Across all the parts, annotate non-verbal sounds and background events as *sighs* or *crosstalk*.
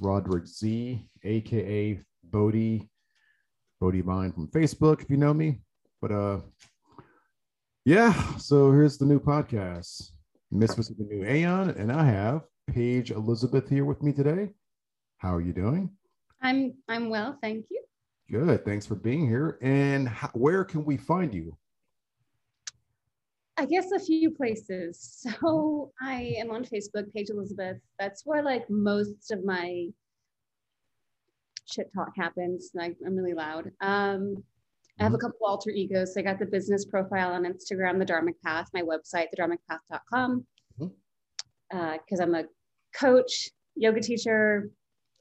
Roderick Z, aka Bodie, Bodie Vine from Facebook, if you know me. But uh, yeah. So here's the new podcast, Misfits of the New Aeon, and I have Paige Elizabeth here with me today. How are you doing? I'm I'm well, thank you. Good. Thanks for being here. And how, where can we find you? I guess a few places. *laughs* So I am on Facebook, Paige Elizabeth. That's where like most of my shit talk happens. I, am really loud. Um, I have a mm-hmm. couple alter egos. So I got the business profile on Instagram, the Dharmic Path, my website, thedharmicpath.com. Because mm-hmm. uh, I'm a coach, yoga teacher,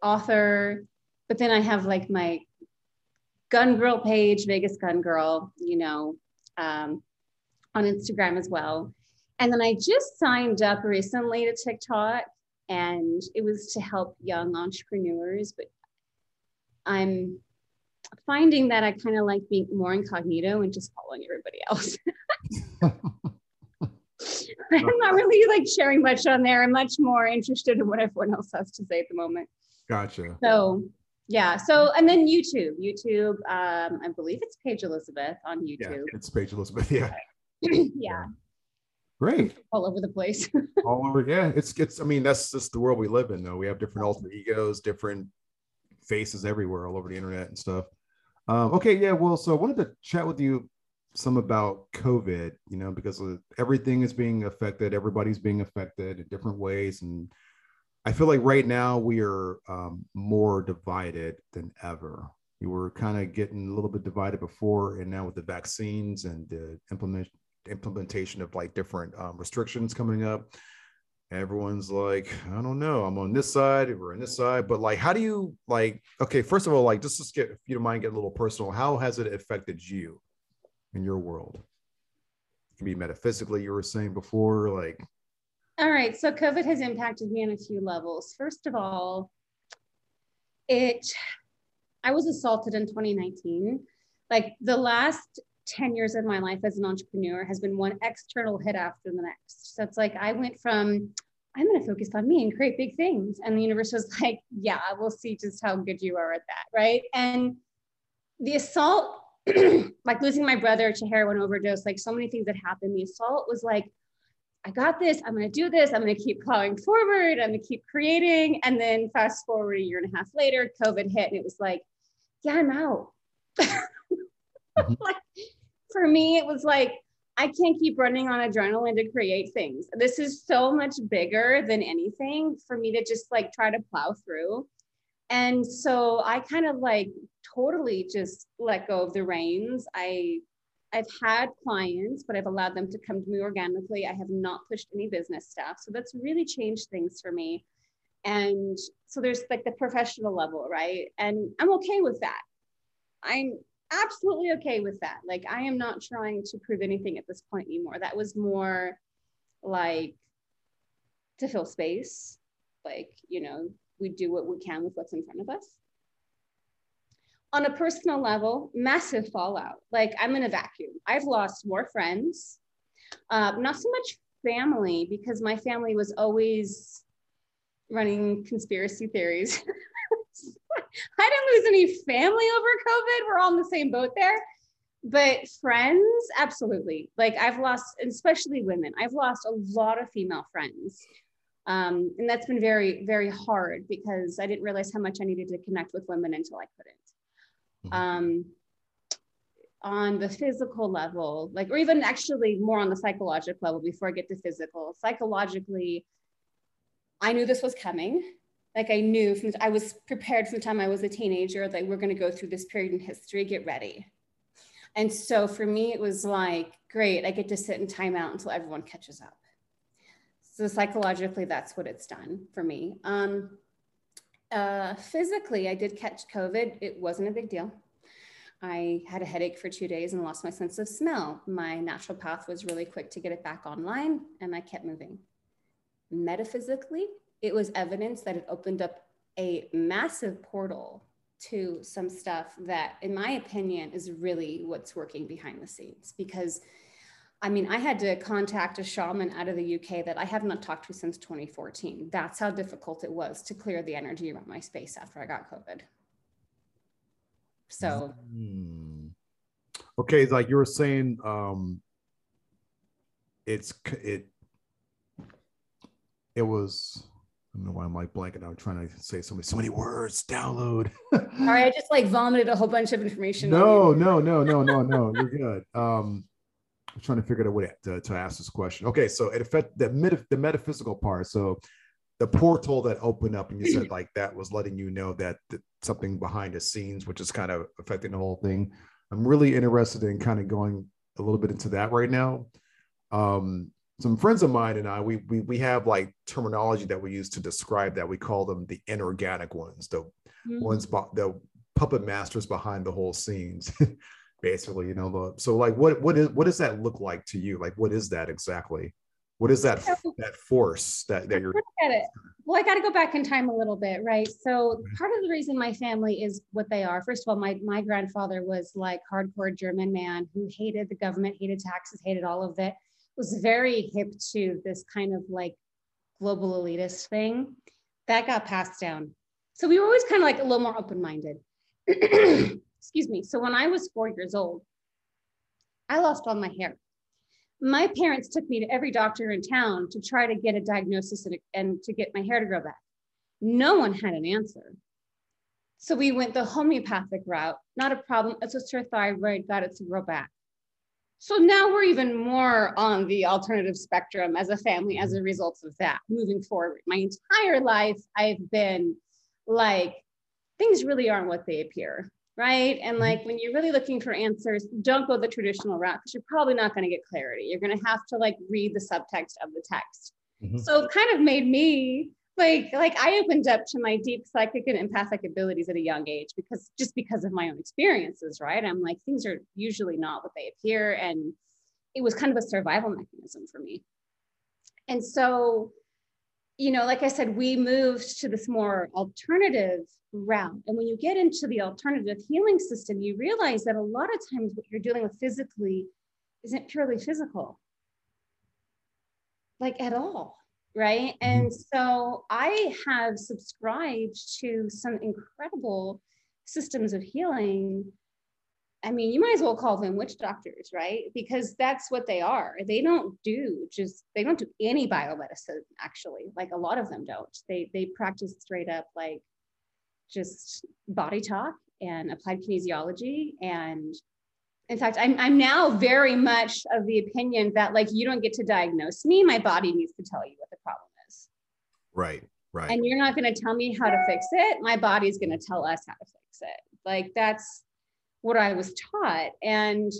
author. But then I have like my gun girl page, Vegas gun girl, you know, um, on Instagram as well. And then I just signed up recently to TikTok and it was to help young entrepreneurs. But I'm finding that I kind of like being more incognito and just following everybody else. *laughs* I'm not really like sharing much on there. I'm much more interested in what everyone else has to say at the moment. Gotcha. So yeah. So and then YouTube. YouTube, um, I believe it's Paige Elizabeth on YouTube. Yeah, it's Paige Elizabeth. Yeah. Yeah. Great. All over the place. *laughs* All over. Yeah. It's it's I mean, that's just the world we live in though. We have different alter egos, different faces everywhere all over the internet and stuff. Um, okay, yeah, well, so I wanted to chat with you some about COVID, you know, because everything is being affected, everybody's being affected in different ways. And I feel like right now we are um, more divided than ever. You were kind of getting a little bit divided before, and now with the vaccines and the implement, implementation of like different um, restrictions coming up, everyone's like, I don't know, I'm on this side, we're on this side, but like, how do you like? Okay, first of all, like, just to get, if you don't mind, get a little personal. How has it affected you in your world? It can be metaphysically, you were saying before, like. All right, so COVID has impacted me on a few levels. First of all, it, I was assaulted in 2019. Like the last 10 years of my life as an entrepreneur has been one external hit after the next. So it's like I went from, I'm going to focus on me and create big things. And the universe was *laughs* like, yeah, we'll see just how good you are at that. Right. And the assault, *clears throat* like losing my brother to heroin overdose, like so many things that happened, the assault was like, I got this. I'm going to do this. I'm going to keep plowing forward. I'm going to keep creating. And then fast forward a year and a half later, COVID hit, and it was like, yeah, I'm out. *laughs* mm-hmm. like, for me, it was like, I can't keep running on adrenaline to create things. This is so much bigger than anything for me to just like try to plow through. And so I kind of like totally just let go of the reins. I I've had clients, but I've allowed them to come to me organically. I have not pushed any business stuff. So that's really changed things for me. And so there's like the professional level, right? And I'm okay with that. I'm absolutely okay with that. Like, I am not trying to prove anything at this point anymore. That was more like to fill space. Like, you know, we do what we can with what's in front of us. On a personal level, massive fallout. Like, I'm in a vacuum. I've lost more friends, uh, not so much family, because my family was always running conspiracy theories. *laughs* I didn't lose any family over COVID. We're all in the same boat there. But friends, absolutely. Like I've lost, especially women, I've lost a lot of female friends. Um, and that's been very, very hard because I didn't realize how much I needed to connect with women until I couldn't. Mm-hmm. Um, on the physical level, like, or even actually more on the psychological level before I get to physical, psychologically, I knew this was coming like I knew from I was prepared from the time I was a teenager that we're going to go through this period in history, get ready. And so for me, it was like, great, I get to sit in timeout until everyone catches up. So psychologically, that's what it's done for me. Um, uh, physically, I did catch COVID. It wasn't a big deal. I had a headache for two days and lost my sense of smell. My naturopath was really quick to get it back online, and I kept moving. Metaphysically, it was evidence that it opened up a massive portal to some stuff that, in my opinion, is really what's working behind the scenes. Because I mean, I had to contact a shaman out of the UK that I have not talked to since 2014. That's how difficult it was to clear the energy around my space after I got COVID. So, mm. okay, like you were saying, um, it's it it was I don't know why I'm like blanking. I'm trying to say so many, so many words. Download. *laughs* All right, I just like vomited a whole bunch of information. No, no, no, no, no, *laughs* no. You're good. Um, I'm trying to figure out a way to, to ask this question. Okay, so it affect the meta, the metaphysical part. So the portal that opened up, and you said *clears throat* like that was letting you know that, that something behind the scenes, which is kind of affecting the whole thing. I'm really interested in kind of going a little bit into that right now. Um, some friends of mine and I, we we we have like terminology that we use to describe that. We call them the inorganic ones, the mm-hmm. ones the puppet masters behind the whole scenes. *laughs* Basically, you know, the, so like what what is what does that look like to you? Like what is that exactly? What is that that force that, that you're at it? Well, I got to go back in time a little bit, right? So part of the reason my family is what they are, first of all, my my grandfather was like hardcore German man who hated the government, hated taxes, hated all of it was very hip to this kind of like global elitist thing that got passed down. So we were always kind of like a little more open minded. *clears throat* Excuse me. So when I was four years old, I lost all my hair. My parents took me to every doctor in town to try to get a diagnosis and, and to get my hair to grow back. No one had an answer. So we went the homeopathic route, not a problem. It's just her thyroid, got it to grow back. So now we're even more on the alternative spectrum as a family as a result of that moving forward. My entire life, I've been like, things really aren't what they appear, right? And mm-hmm. like when you're really looking for answers, don't go the traditional route because you're probably not going to get clarity. You're going to have to like read the subtext of the text. Mm-hmm. So it kind of made me like like I opened up to my deep psychic and empathic abilities at a young age because just because of my own experiences, right? I'm like things are usually not what they appear and it was kind of a survival mechanism for me. And so you know, like I said, we moved to this more alternative route. And when you get into the alternative healing system, you realize that a lot of times what you're dealing with physically isn't purely physical, like at all right? Mm-hmm. And so I have subscribed to some incredible systems of healing. I mean, you might as well call them witch doctors, right? Because that's what they are. They don't do just they don't do any biomedicine actually. Like a lot of them don't. They they practice straight up like just body talk and applied kinesiology and in fact I'm, I'm now very much of the opinion that like you don't get to diagnose me my body needs to tell you what the problem is. Right right. And you're not going to tell me how to fix it my body's going to tell us how to fix it. Like that's what i was taught. And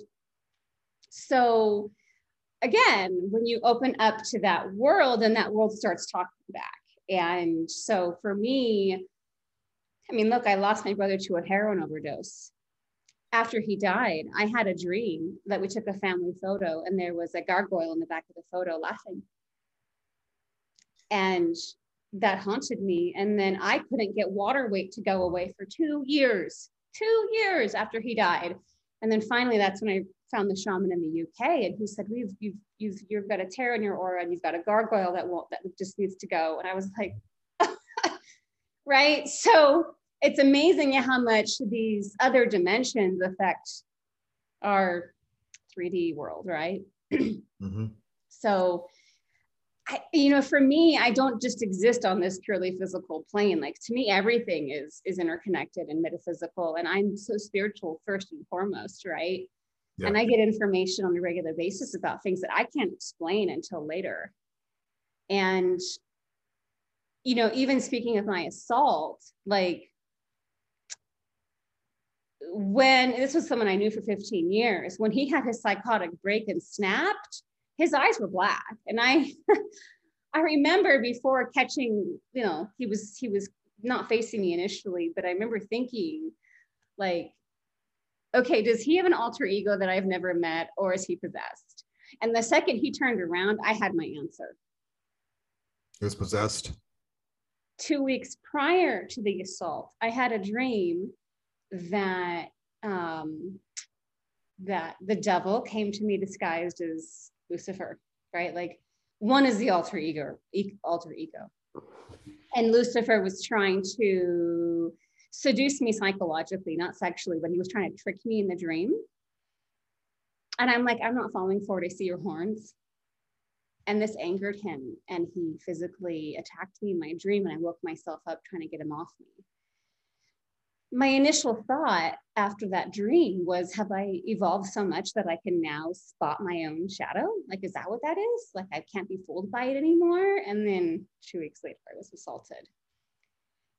so again when you open up to that world and that world starts talking back. And so for me i mean look i lost my brother to a heroin overdose after he died, I had a dream that we took a family photo and there was a gargoyle in the back of the photo laughing. And that haunted me. And then I couldn't get water weight to go away for two years, two years after he died. And then finally, that's when I found the shaman in the UK, and he said, "We've you've you've you've got a tear in your aura, and you've got a gargoyle that won't that just needs to go." And I was like, *laughs* right. So it's amazing how much these other dimensions affect our 3D world, right? *clears throat* mm-hmm. So, I, you know, for me, I don't just exist on this purely physical plane. Like to me, everything is is interconnected and metaphysical, and I'm so spiritual first and foremost, right? Yeah. And I get information on a regular basis about things that I can't explain until later. And you know, even speaking of my assault, like when this was someone I knew for 15 years, when he had his psychotic break and snapped, his eyes were black. And I *laughs* I remember before catching, you know, he was he was not facing me initially, but I remember thinking like, okay, does he have an alter ego that I've never met or is he possessed? And the second he turned around, I had my answer. He was possessed. Two weeks prior to the assault, I had a dream that um, that the devil came to me disguised as Lucifer, right? Like one is the alter ego, alter ego. And Lucifer was trying to seduce me psychologically, not sexually, but he was trying to trick me in the dream. And I'm like, I'm not falling for it. I see your horns. And this angered him. And he physically attacked me in my dream. And I woke myself up trying to get him off me my initial thought after that dream was have i evolved so much that i can now spot my own shadow? Like is that what that is? Like i can't be fooled by it anymore? And then two weeks later i was assaulted.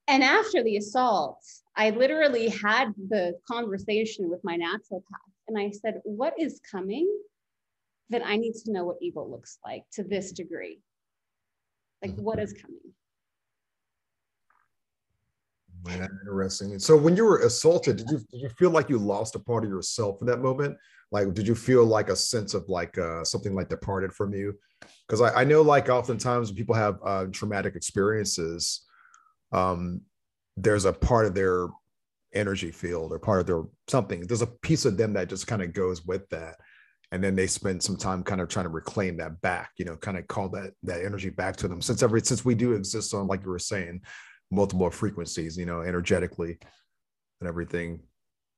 And after the assault i literally had the conversation with my naturopath and i said what is coming that i need to know what evil looks like to this degree? Like mm-hmm. what is coming Man, interesting. So when you were assaulted, did you did you feel like you lost a part of yourself in that moment? Like, did you feel like a sense of like uh, something like departed from you? Because I, I, know like oftentimes people have uh, traumatic experiences, um, there's a part of their energy field or part of their something. There's a piece of them that just kind of goes with that, and then they spend some time kind of trying to reclaim that back. You know, kind of call that that energy back to them. Since every since we do exist on, like you were saying, multiple frequencies, you know, energetically and everything.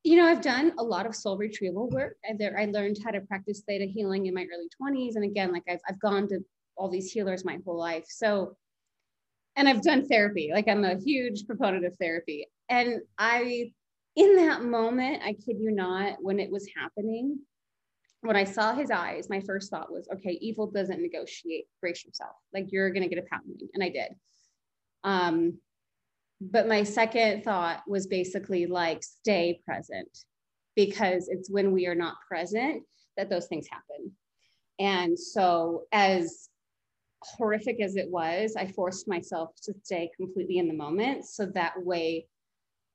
You know, I've done a lot of soul retrieval work. I, learned how to practice theta healing in my early 20s. And again, like I've, I've gone to all these healers my whole life. So, and I've done therapy. Like I'm a huge proponent of therapy. And I, in that moment, I kid you not, when it was happening, when I saw his eyes, my first thought was, okay, evil doesn't negotiate. Brace yourself. Like you're going to get a pounding. And I did. Um, but my second thought was basically like stay present because it's when we are not present that those things happen. And so, as horrific as it was, I forced myself to stay completely in the moment. So that way,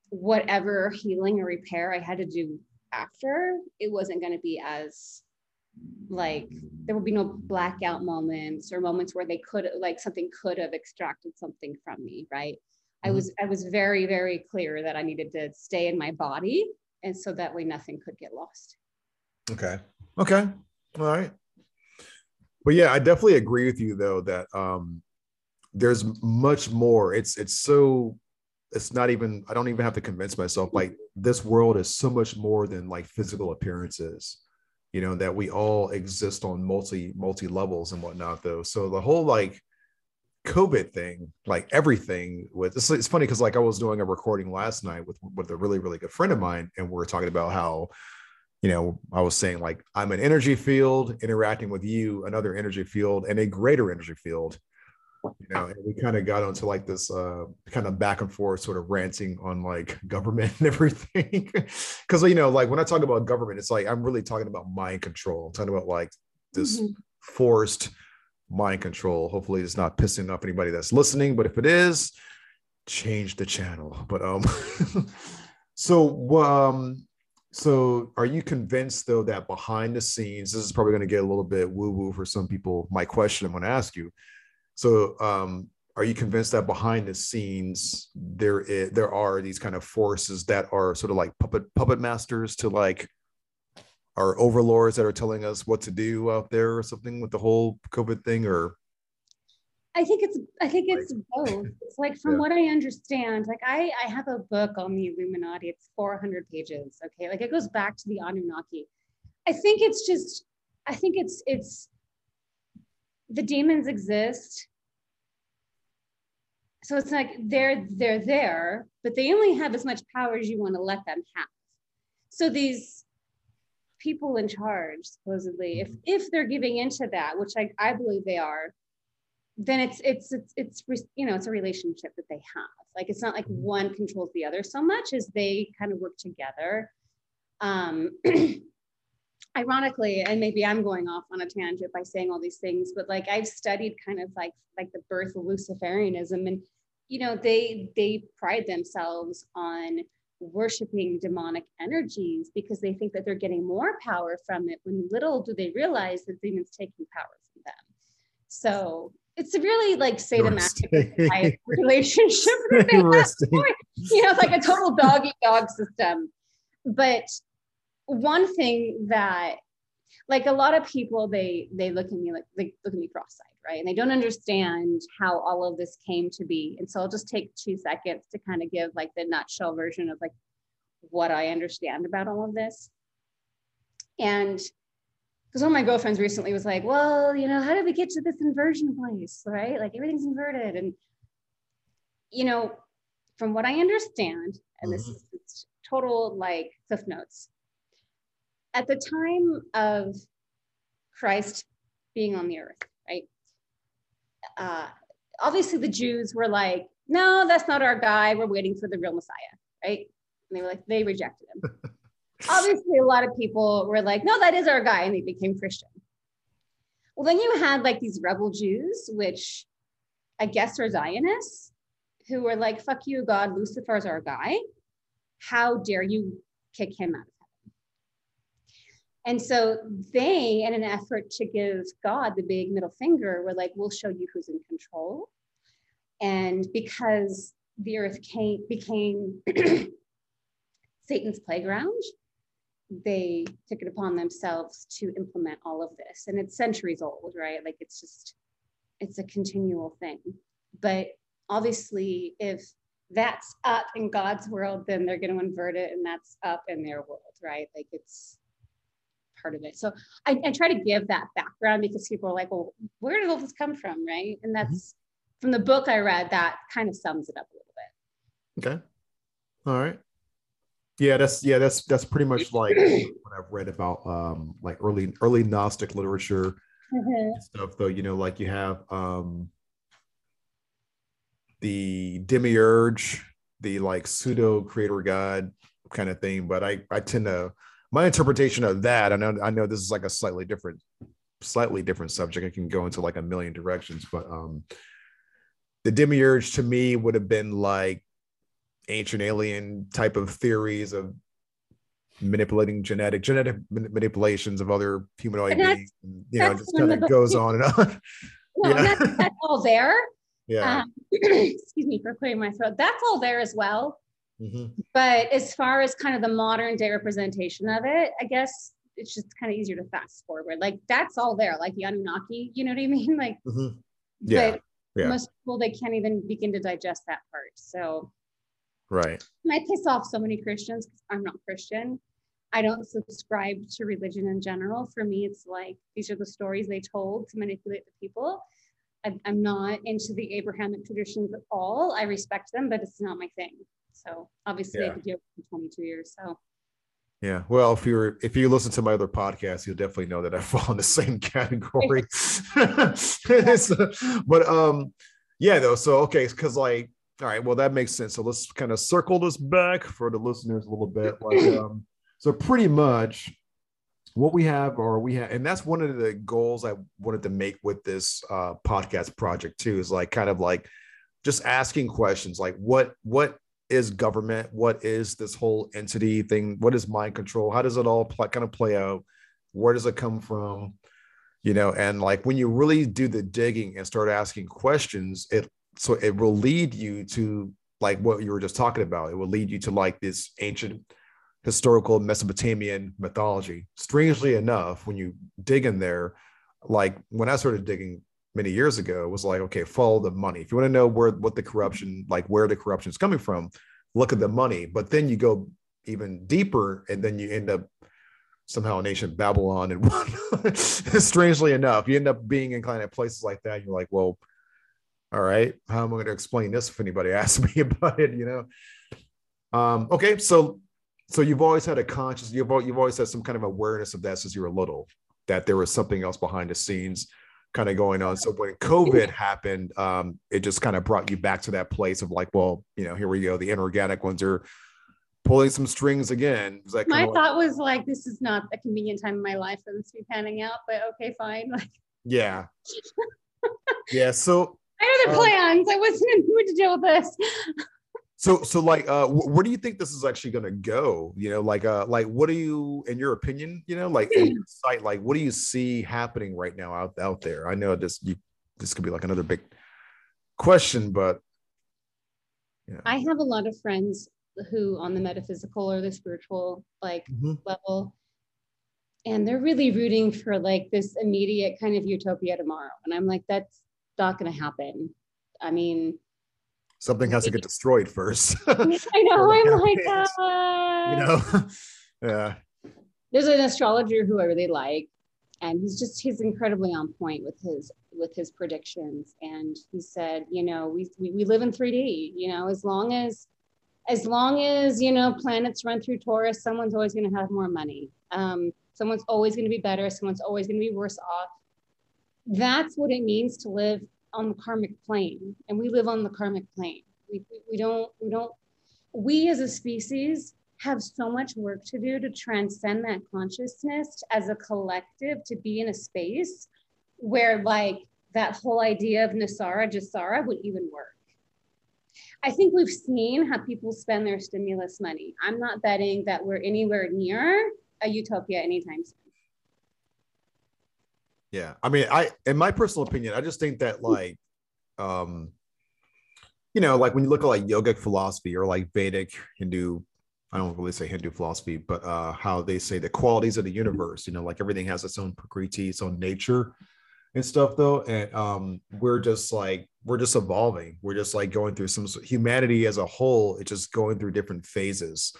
whatever healing or repair I had to do after, it wasn't going to be as like there would be no blackout moments or moments where they could like something could have extracted something from me right I mm-hmm. was I was very very clear that I needed to stay in my body, and so that way nothing could get lost. Okay. Okay. All right. But yeah, I definitely agree with you though that um, there's much more. It's it's so it's not even I don't even have to convince myself like this world is so much more than like physical appearances. You know that we all exist on multi multi levels and whatnot though. So the whole like COVID thing, like everything with it's, it's funny because like I was doing a recording last night with with a really really good friend of mine, and we are talking about how, you know, I was saying like I'm an energy field interacting with you, another energy field, and a greater energy field. You know, and we kind of got onto like this uh kind of back and forth sort of ranting on like *laughs* government and everything. *laughs* Cause you know, like when I talk about government, it's like I'm really talking about mind control. I'm talking about like this mm-hmm. forced mind control. Hopefully, it's not pissing off anybody that's listening, but if it is, change the channel. But um, *laughs* so um, so are you convinced though that behind the scenes, this is probably going to get a little bit woo woo for some people. My question I'm going to ask you. So um, are you convinced that behind the scenes there is, there are these kind of forces that are sort of like puppet puppet masters to like our overlords that are telling us what to do out there or something with the whole COVID thing or I think it's I think it's both. It's like from yeah. what I understand, like I I have a book on the Illuminati. It's 400 pages. Okay, like it goes back to the Anunnaki. I think it's just I think it's it's the demons exist. So it's like they're they're there, but they only have as much power as you want to let them have. So these people in charge supposedly if mm-hmm. if they're giving into that which i, I believe they are then it's, it's it's it's you know it's a relationship that they have like it's not like mm-hmm. one controls the other so much as they kind of work together um *clears throat* ironically and maybe i'm going off on a tangent by saying all these things but like i've studied kind of like like the birth of luciferianism and you know they they pride themselves on worshiping demonic energies because they think that they're getting more power from it when little do they realize that demons taking power from them. So it's really like sadomasochistic *laughs* relationship you know it's like a total doggy dog system. But one thing that like a lot of people they they look at me like they look at me cross-eyed right? And they don't understand how all of this came to be. And so i'll just take two seconds to kind of give like the nutshell version of like what i understand about all of this. And because one of my girlfriends recently was like well you know how did we get to this inversion place right? Like everything's inverted. And you know from what i understand and this mm-hmm. is total like cliff notes. At the time of Christ being on the earth? Uh, obviously, the Jews were like, no, that's not our guy. We're waiting for the real Messiah, right? And they were like, they rejected him. *laughs* obviously, a lot of people were like, no, that is our guy. And they became Christian. Well, then you had like these rebel Jews, which I guess are Zionists, who were like, fuck you, God, Lucifer's our guy. How dare you kick him out and so they, in an effort to give God the big middle finger, were like, we'll show you who's in control. And because the earth came, became *clears throat* Satan's playground, they took it upon themselves to implement all of this. And it's centuries old, right? Like it's just, it's a continual thing. But obviously, if that's up in God's world, then they're going to invert it and that's up in their world, right? Like it's, part of it. So I, I, try to give that background because people are like, well, where did all this come from? Right. And mm-hmm. that's mm-hmm. from the book I read, that kind of sums it up a little bit. Okay. All right. Yeah, that's yeah, that's that's pretty much like *clears throat* what I've read about um like early early Gnostic literature mm-hmm. stuff though, you know, like you have um the demiurge, the like pseudo creator god kind of thing, but I I tend to my interpretation of that, I know I know this is like a slightly different, slightly different subject. It can go into like a million directions, but um the demiurge to me would have been like ancient alien type of theories of manipulating genetic genetic manipulations of other humanoid beings. You know, just kind of goes on and on. *laughs* No, yeah. that's, that's all there. *laughs* Yeah. Um, *clears throat* excuse me for clearing my throat. That's all there as well. Mm-hmm. But as far as kind of the modern day representation of it, I guess it's just kind of easier to fast forward. Like that's all there, like the Anunnaki, you know what I *laughs* mean? Like, mm-hmm. yeah. But yeah. most people, they can't even begin to digest that part. So, right. And I piss off so many Christians because I'm not Christian. I don't subscribe to religion in general. For me, it's like these are the stories they told to manipulate the people. I'm not into the Abrahamic traditions at all. I respect them, but it's not my thing. So obviously yeah. I could do it for 22 years. So yeah. Well, if you're if you listen to my other podcast, you'll definitely know that I *laughs* fall in the same *laughs* category. *laughs* so, but um yeah though. So okay, because like all right, well that makes sense. So let's kind of circle this back for the listeners a little bit. Like *clears throat* um so pretty much what we have or we have and that's one of the goals i wanted to make with this uh, podcast project too is like kind of like just asking questions like what what is government? What is this whole entity thing? What is mind control? How does it all play, kind of play out? Where does it come from? You know, and like when you really do the digging and start asking questions, it so it will lead you to like what you were just talking about. It will lead you to like this ancient historical Mesopotamian mythology. Strangely enough, when you dig in there, like when I started digging many years ago was like, okay, follow the money. If you want to know where what the corruption, like where the corruption is coming from, look at the money. But then you go even deeper, and then you end up somehow in ancient Babylon and *laughs* strangely enough, you end up being in kind of places like that. You're like, well, all right, how am I going to explain this if anybody *laughs* asks me about it? You know. Um, okay, so so you've always had a conscious, you've you've always had some kind of awareness of that since you were little, that there was something else behind the scenes kind of going on. So when COVID happened, um, it just kind of brought you back to that place of like, well, you know, here we go. The inorganic ones are pulling some strings again. Like, my thought like, was like, this is not a convenient time in my life for this to be panning out, but okay, fine. *laughs* Like, yeah, yeah. So I had other um, plans. I wasn't in the mood to deal with this so so like uh where do you think this is actually going to go you know like uh like what do you in your opinion you know like in your site like what do you see happening right now out out there i know this you this could be like another big question but yeah. i have a lot of friends who on the metaphysical or the spiritual like mm-hmm. level and they're really rooting for like this immediate kind of utopia tomorrow. And I'm like, that's not going to happen. I mean, something has to get destroyed first. *laughs* I know. I'm like, uh, you know, *laughs* yeah. There's an astrologer who I really like, and he's just he's incredibly on point with his with his predictions. And he said, you know, we we, we live in 3D. You know, as long as as long as you know planets run through Taurus, someone's always going to have more money. Um, someone's always going to be better. Someone's always going to be worse off. That's what it means to live on the karmic plane, and we live on the karmic plane. We, we, don't we don't we as a species have so much work to do to transcend that consciousness as a collective to be in a space where like that whole idea of NESARA GESARA would even work. I think we've seen how people spend their stimulus money. I'm not betting that we're anywhere near a utopia anytime soon. Yeah. I mean, I in my personal opinion, I just think that like um you know, like when you look at like yogic philosophy or like Vedic Hindu I don't really say Hindu philosophy, but uh, how they say the qualities of the universe, you know, like everything has its own prakriti, its own nature and stuff though. And um, we're just like, we're just evolving. We're just like going through some humanity as a whole, it's just going through different phases,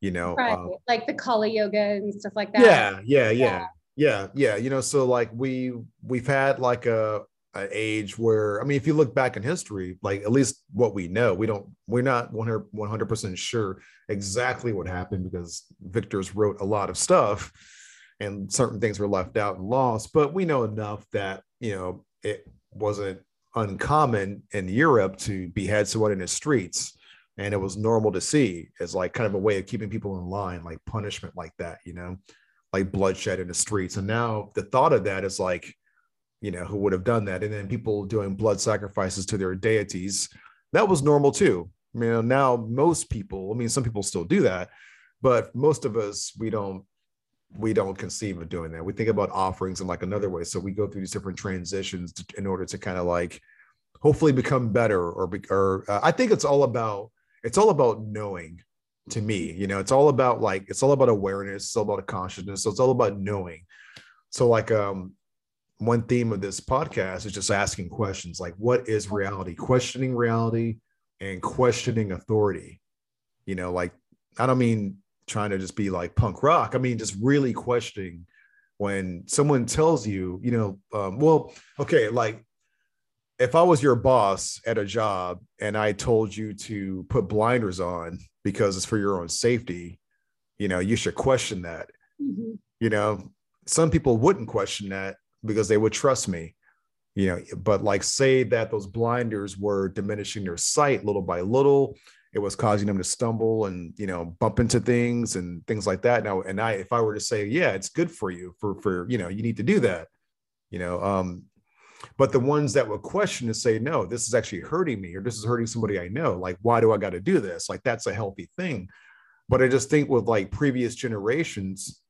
you know, right. um, like the Kali Yuga and stuff like that. Yeah, yeah, yeah, yeah, yeah, yeah. You know, so like we, we've had like a, an age where I mean, if you look back in history, like at least what we know, we don't, we're not 100 percent sure exactly what happened because Victor's wrote a lot of stuff, and certain things were left out and lost. But we know enough that you know it wasn't uncommon in Europe to behead someone in the streets, and it was normal to see as like kind of a way of keeping people in line, like punishment like that, you know, like bloodshed in the streets. And now the thought of that is like you know, who would have done that. And then people doing blood sacrifices to their deities. That was normal too. I mean, now most people, I mean, some people still do that, but most of us, we don't, we don't conceive of doing that. We think about offerings in like another way. So we go through these different transitions to, in order to kind of like hopefully become better or, be, or uh, I think it's all about, it's all about knowing to me, you know, it's all about like, it's all about awareness. It's all about a consciousness. So it's all about knowing. So like, um, one theme of this podcast is just asking questions like what is reality questioning reality and questioning authority you know like i don't mean trying to just be like punk rock i mean just really questioning when someone tells you you know um, well okay like if i was your boss at a job and i told you to put blinders on because it's for your own safety you know you should question that mm-hmm. you know some people wouldn't question that because they would trust me you know but like say that those blinders were diminishing their sight little by little it was causing them to stumble and you know bump into things and things like that now and i if i were to say yeah it's good for you for for you know you need to do that you know um but the ones that would question and say no this is actually hurting me or this is hurting somebody i know like why do i got to do this like that's a healthy thing but i just think with like previous generations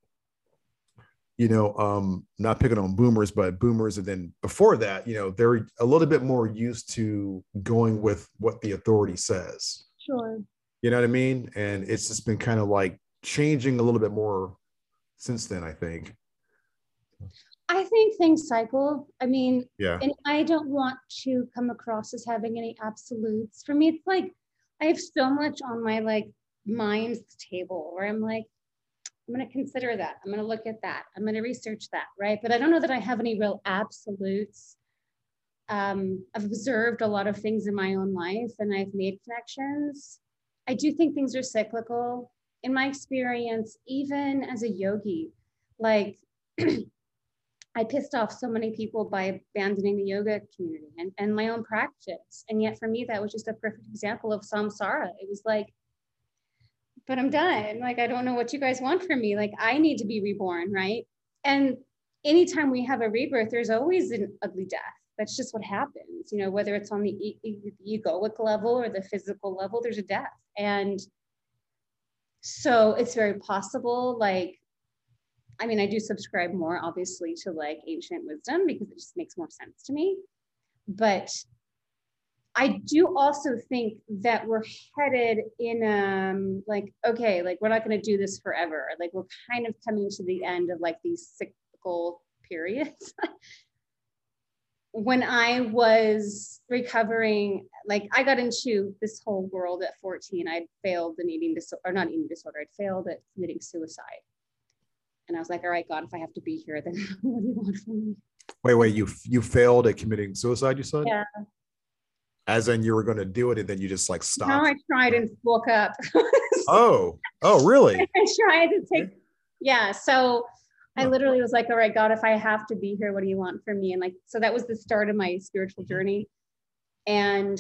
you know, um, not picking on boomers, but boomers, and then before that, you know, they're a little bit more used to going with what the authority says. Sure. You know what I mean? And it's just been kind of like changing a little bit more since then, I think. I think things cycle. I mean, yeah. And I don't want to come across as having any absolutes. For me, it's like I have so much on my like mind's table where I'm like, I'm going to consider that. I'm going to look at that. I'm going to research that, right? But I don't know that I have any real absolutes. Um, I've observed a lot of things in my own life and I've made connections. I do think things are cyclical. In my experience, even as a yogi, like *clears throat* I pissed off so many people by abandoning the yoga community and, and my own practice. And yet for me, that was just a perfect example of samsara. It was like, but I'm done. Like, I don't know what you guys want from me. Like, I need to be reborn, right? And anytime we have a rebirth, there's always an ugly death. That's just what happens, you know, whether it's on the, e- e- egoic level or the physical level, there's a death. And so it's very possible, like, I mean, I do subscribe more, obviously, to like ancient wisdom because it just makes more sense to me. But I do also think that we're headed in um like okay like we're not going to do this forever like we're kind of coming to the end of like these cyclical periods *laughs* when I was recovering, like I got into this whole world at 14. I'd failed an eating disorder, or not eating disorder, I'd failed at committing suicide. And I was like, all right, God, if I have to be here, then *laughs* what do you want from me? Wait, wait, you you failed at committing suicide, you said? Yeah. As in you were going to do it and then you just like stopped. Now I tried and woke up. *laughs* oh, oh, really? *laughs* I tried to take, yeah. So I literally was like, all right, God, if I have to be here, what do you want from me? And like, so that was the start of my spiritual mm-hmm. journey. And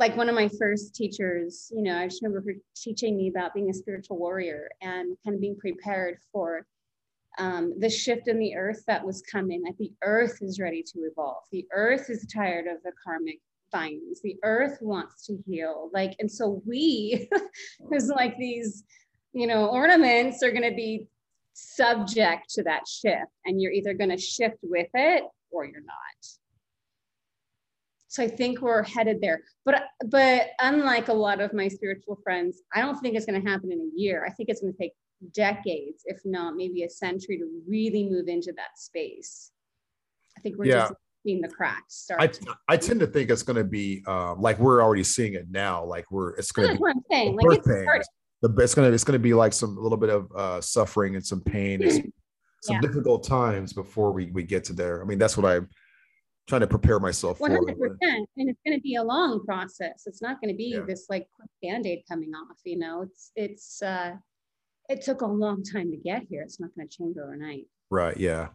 like one of my first teachers, you know, I just remember her teaching me about being a spiritual warrior and kind of being prepared for um, the shift in the earth that was coming. Like the earth is ready to evolve. The earth is tired of the karmic vines. The earth wants to heal. Like, and so we, *laughs* as like these, you know, ornaments are going to be subject to that shift and you're either going to shift with it or you're not so i think we're headed there. But but unlike a lot of my spiritual friends i don't think it's going to happen in a year. I think it's going to take decades if not maybe a century to really move into that space. I think we're yeah. just seeing the cracks start. I, I tend to think it's going to be uh, like we're already seeing it now like we're it's going to be what i'm saying. like it's, the it's gonna it's gonna be like some a little bit of uh, suffering and some pain, some, *clears throat* some yeah. difficult times before we we get to there. I mean, that's what I'm trying to prepare myself 100%. for. And it's going to be a long process. It's not going to be yeah. this like quick band-aid coming off. You know, it's it's uh, it took a long time to get here. It's not going to change overnight. Right. Yeah.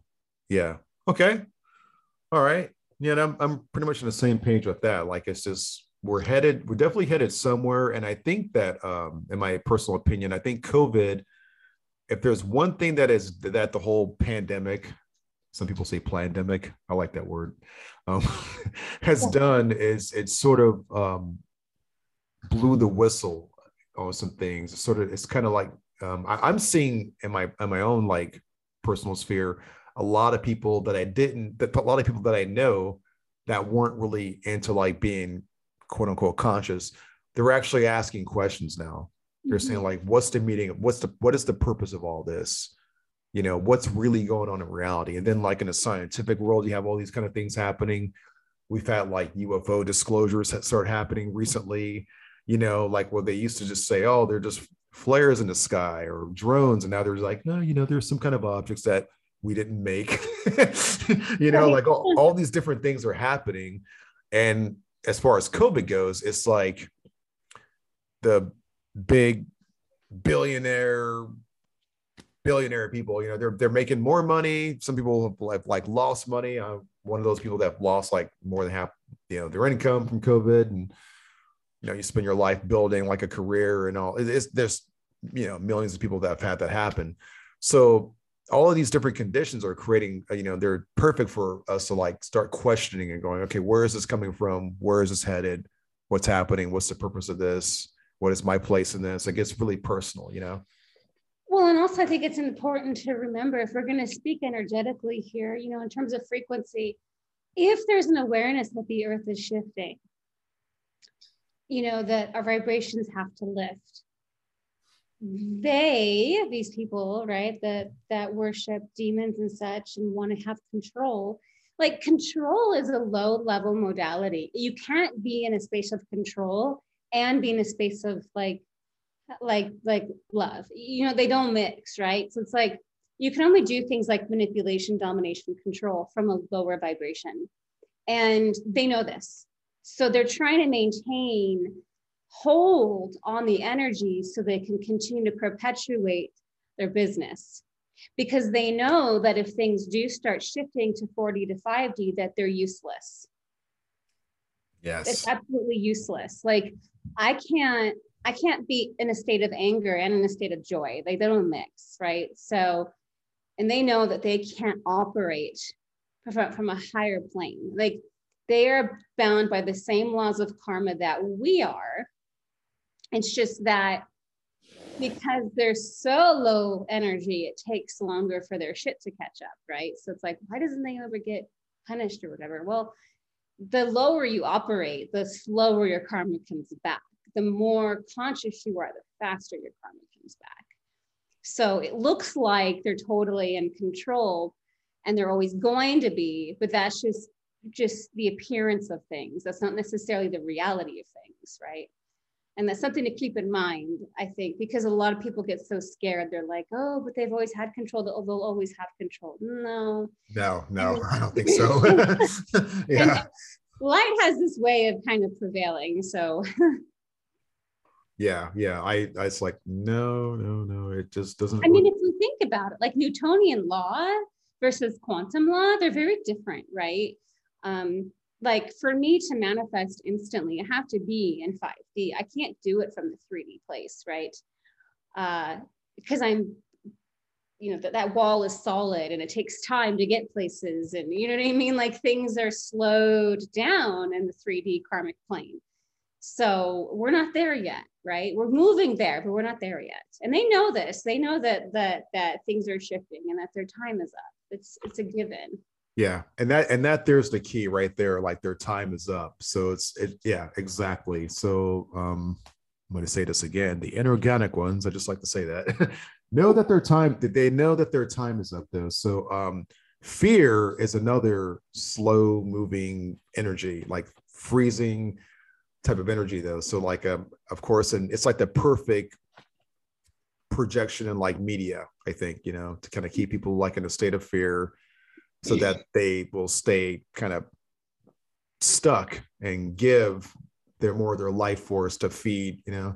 Yeah. Okay. All right. Yeah, I'm I'm pretty much on the same page with that. Like it's just we're headed we're definitely headed somewhere and i think that um, in my personal opinion i think covid if there's one thing that is that the whole pandemic some people say pandemic i like that word um, *laughs* has done is it sort of um, blew the whistle on some things it's sort of it's kind of like um, I, i'm seeing in my in my own like personal sphere a lot of people that i didn't that a lot of people that i know that weren't really into like being quote unquote conscious, they're actually asking questions now. They're mm-hmm. saying like, what's the meaning? What's the what is the purpose of all this? You know, what's really going on in reality? And then like in a scientific world, you have all these kind of things happening. We've had like UFO disclosures that start happening recently. You know, like what they used to just say, oh, they're just flares in the sky or drones, and now there's like, no, you know, there's some kind of objects that we didn't make. *laughs* you know, like all, all these different things are happening, and as far as COVID goes, it's like the big billionaire billionaire people you know they're they're making more money. Some people have like lost money. I'm one of those people that lost like more than half you know their income from covid and you know you spend your life building like a career and all. It's there's you know millions of people that have had that happen. So all of these different conditions are creating uh, you know they're perfect for us to like start questioning and going okay where is this coming from? Where is this headed? What's happening? What's the purpose of this? What is my place in this? It gets really personal you know well and also i think it's important to remember if we're going to speak energetically here you know in terms of frequency if there's an awareness that the earth is shifting you know that our vibrations have to lift they these people right that that worship demons and such and want to have control like control is a low level modality. You can't be in a space of control and be in a space of like like like love you know they don't mix right so it's like you can only do things like manipulation domination control from a lower vibration and they know this so they're trying to maintain hold on the energy so they can continue to perpetuate their business because they know that if things do start shifting to 4D to 5D that they're useless. Yes. It's absolutely useless. Like I can't I can't be in a state of anger and in a state of joy. Like they don't mix, right? So and they know that they can't operate from, from a higher plane. Like they are bound by the same laws of karma that we are it's just that because they're so low energy, it takes longer for their shit to catch up, right? So it's like, why doesn't they ever get punished or whatever? Well, the lower you operate, the slower your karma comes back. The more conscious you are, the faster your karma comes back. So it looks like they're totally in control and they're always going to be, but that's just just the appearance of things. That's not necessarily the reality of things, right? And that's something to keep in mind, I think, because a lot of people get so scared. They're like, oh, but they've always had control. They'll, they'll always have control. No. No, no, I don't think *laughs* so. *laughs* yeah. light has this way of kind of prevailing. So. *laughs* yeah, yeah. I, I, it's like, no, no, no. It just doesn't. I mean, if you think about it, like Newtonian law versus quantum law, they're very different, right? Um, like for me to manifest instantly, I have to be in 5D. I can't do it from the 3D place, right? Uh, because I'm, you know, that, that wall is solid and it takes time to get places. And you know what I mean? Like things are slowed down in the 3D karmic plane. So we're not there yet, right? We're moving there, but we're not there yet. And they know this. They know that that that things are shifting and that their time is up. It's it's a given. Yeah, and that and that there's the key right there. Like their time is up. So it's it. Yeah, exactly. So um, I'm going to say this again. The inorganic ones, I just like to say that, *laughs* know that their time. Did they know that their time is up though. So um, fear is another slow moving energy, like freezing type of energy though. So like um, of course, and it's like the perfect projection in like media. I think you know to kind of keep people like in a state of fear so that they will stay kind of stuck and give their more of their life force to feed, you know.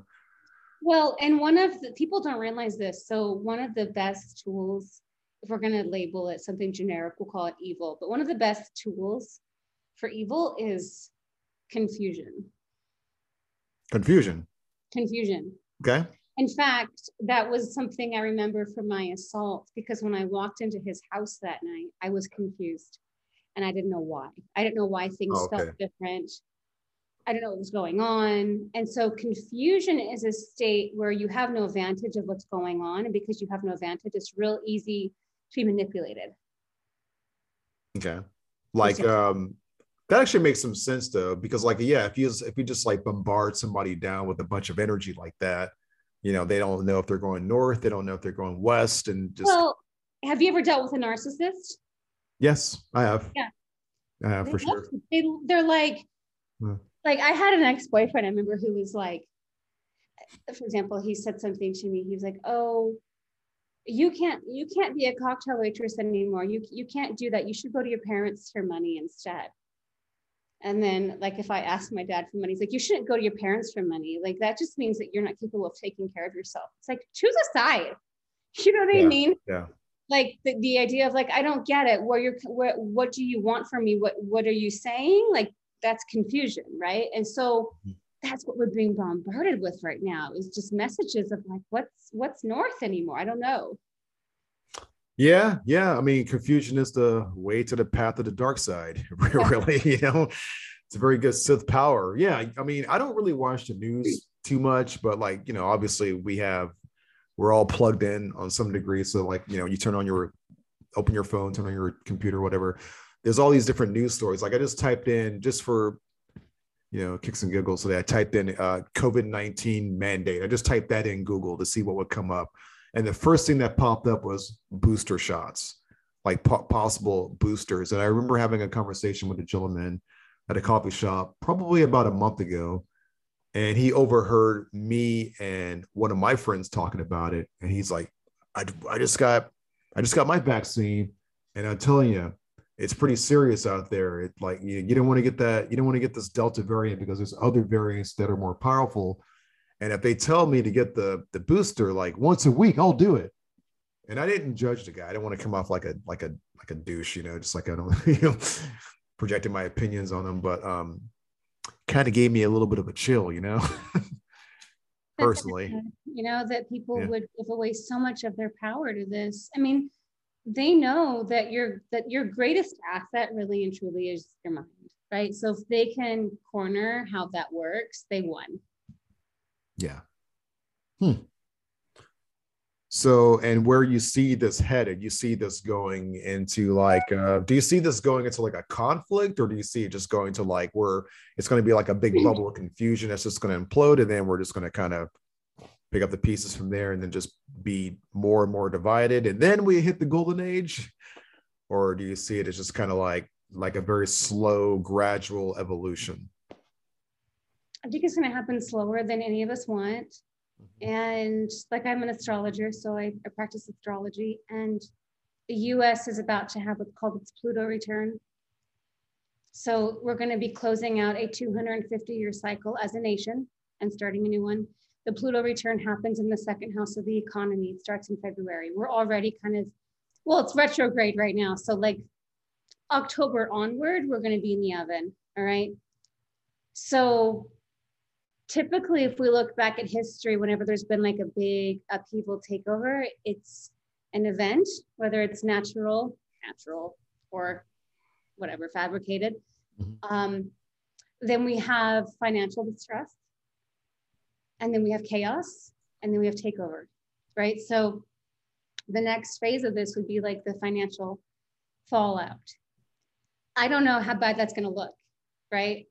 Well, and one of the people don't realize this. So one of the best tools, if we're going to label it something generic, we'll call it evil. But one of the best tools for evil is confusion. Confusion. Confusion. Okay. In fact, that was something I remember from my assault because when I walked into his house that night, I was confused and I didn't know why. I didn't know why things oh, okay. felt different. I don't know what was going on. And so confusion is a state where you have no advantage of what's going on. And because you have no advantage, it's real easy to be manipulated. Okay. Like um that actually makes some sense though, because like yeah, if you if you just like bombard somebody down with a bunch of energy like that, you know they don't know if they're going north they don't know if they're going west and just well have you ever dealt with a narcissist? Yes i have. Yeah. I have they for sure. they, they're like yeah. like i had an ex-boyfriend i remember who was like for example he said something to me. He was like oh you can't you can't be a cocktail waitress anymore. You you can't do that. You should go to your parents for money instead and then, like, if I ask my dad for money, he's like, you shouldn't go to your parents for money. Like, that just means that you're not capable of taking care of yourself. It's like, choose a side. *laughs* You know what yeah, I mean? Yeah. Like the, the idea of like, I don't get it. Where you're, where, what do you want from me? What, what are you saying? Like, that's confusion, right? And so mm-hmm. that's what we're being bombarded with right now is just messages of like, what's, what's north anymore? I don't know. Yeah, yeah. I mean, confusion is the way to the path of the dark side. *laughs* really, you know, it's a very good Sith power. Yeah, I mean, I don't really watch the news too much, but like, you know, obviously we have we're all plugged in on some degree. So, like, you know, you turn on your open your phone, turn on your computer, whatever. There's all these different news stories. Like I just typed in just for you know kicks and giggles today. I typed in uh, COVID nineteen mandate. I just typed that in Google to see what would come up and the first thing that popped up was booster shots, like po- possible boosters. And I remember having a conversation with a gentleman at a coffee shop probably about a month ago. And he overheard me and one of my friends talking about it. And he's like, I, I just got, I just got my vaccine. And I'm telling you, it's pretty serious out there. It like you, you don't want to get that, you don't want to get this Delta variant because there's other variants that are more powerful and if they tell me to get the the booster like once a week, I'll do it. And I didn't judge the guy. I don't want to come off like a like a like a douche, you know, just like I *laughs* don't you know projecting my opinions on him, but um kind of gave me a little bit of a chill, you know. *laughs* Personally. You know, that people yeah. would give away so much of their power to this. I mean, they know that your that your greatest asset really and truly is your mind, right? So if they can corner how that works, they won. Yeah. Hmm. So, and where you see this headed, you see this going into like, uh, do you see this going into like a conflict, or do you see it just going to like where it's going to be like a big bubble of confusion that's just going to implode, and then we're just going to kind of pick up the pieces from there, and then just be more and more divided, and then we hit the golden age, or do you see it as just kind of like like a very slow, gradual evolution? I think it's going to happen slower than any of us want. Mm-hmm. And like I'm an astrologer, so I, I practice astrology. And the US is about to have what's called its Pluto return. So we're going to be closing out a 250 year cycle as a nation and starting a new one. The Pluto return happens in the second house of the economy. It starts in February. We're already kind of, well, it's retrograde right now. So, like October onward, we're going to be in the oven. All right. So, typically if we look back at history whenever there's been like a big upheaval takeover it's an event whether it's natural natural or whatever fabricated. Mhm. um, then we have financial distress and then we have chaos and then we have takeover right? So the next phase of this would be like the financial fallout. I don't know how bad that's going to look right?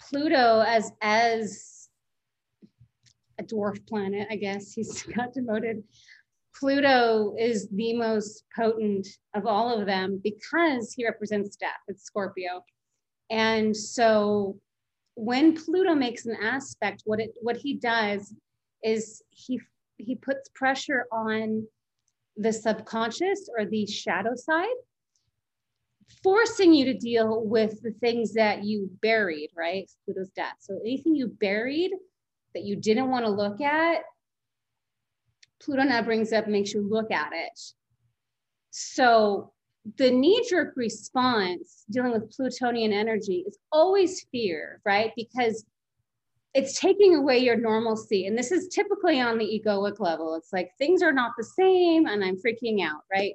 Pluto as as a dwarf planet, I guess. He's *laughs* got demoted. Pluto is the most potent of all of them because he represents death. It's Scorpio. And so when Pluto makes an aspect, what it what he does is he he puts pressure on the subconscious or the shadow side, forcing you to deal with the things that you buried, right? Pluto's death. So anything you buried that you didn't want to look at, Pluto now brings up, makes you look at it. So the knee jerk response dealing with Plutonian energy is always fear, right? Because it's taking away your normalcy. And this is typically on the egoic level. It's like things are not the same and I'm freaking out, right?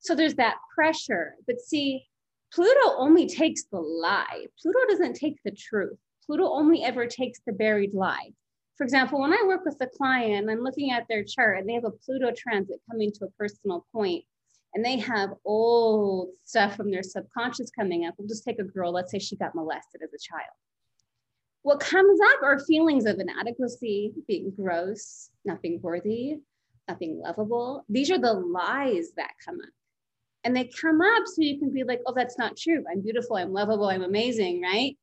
So there's that pressure. But see, Pluto only takes the lie. Pluto doesn't take the truth. Pluto only ever takes the buried lie. For example, when I work with a client, and I'm looking at their chart and they have a Pluto transit coming to a personal point and they have old stuff from their subconscious coming up. We'll just take a girl, let's say she got molested as a child. What comes up are feelings of inadequacy, being gross, not being worthy, not being lovable. These are the lies that come up. And they come up so you can be like, oh, that's not true. I'm beautiful, I'm lovable, I'm amazing, right?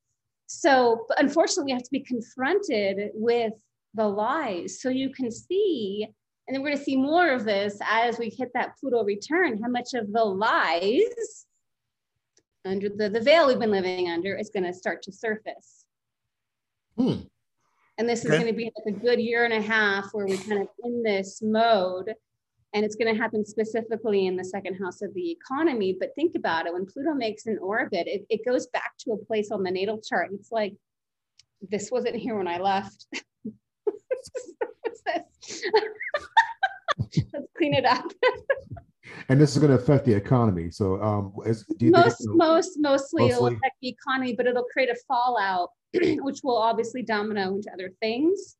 So, unfortunately, we have to be confronted with the lies so you can see. And then we're going to see more of this as we hit that Pluto return, how much of the lies under the, the veil we've been living under is going to start to surface. Hmm. And this is Okay. going to be like a good year and a half where we're kind of in this mode. And it's going to happen specifically in the second house of the economy. But think about it when Pluto makes an orbit, it, it goes back to a place on the natal chart. It's like, this wasn't here when I left. *laughs* Let's clean it up. And this is going to affect the economy. So, um, is, do you most, think? most, mostly it'll Mostly. affect the economy, but it'll create a fallout, *clears throat* which will obviously domino into other things.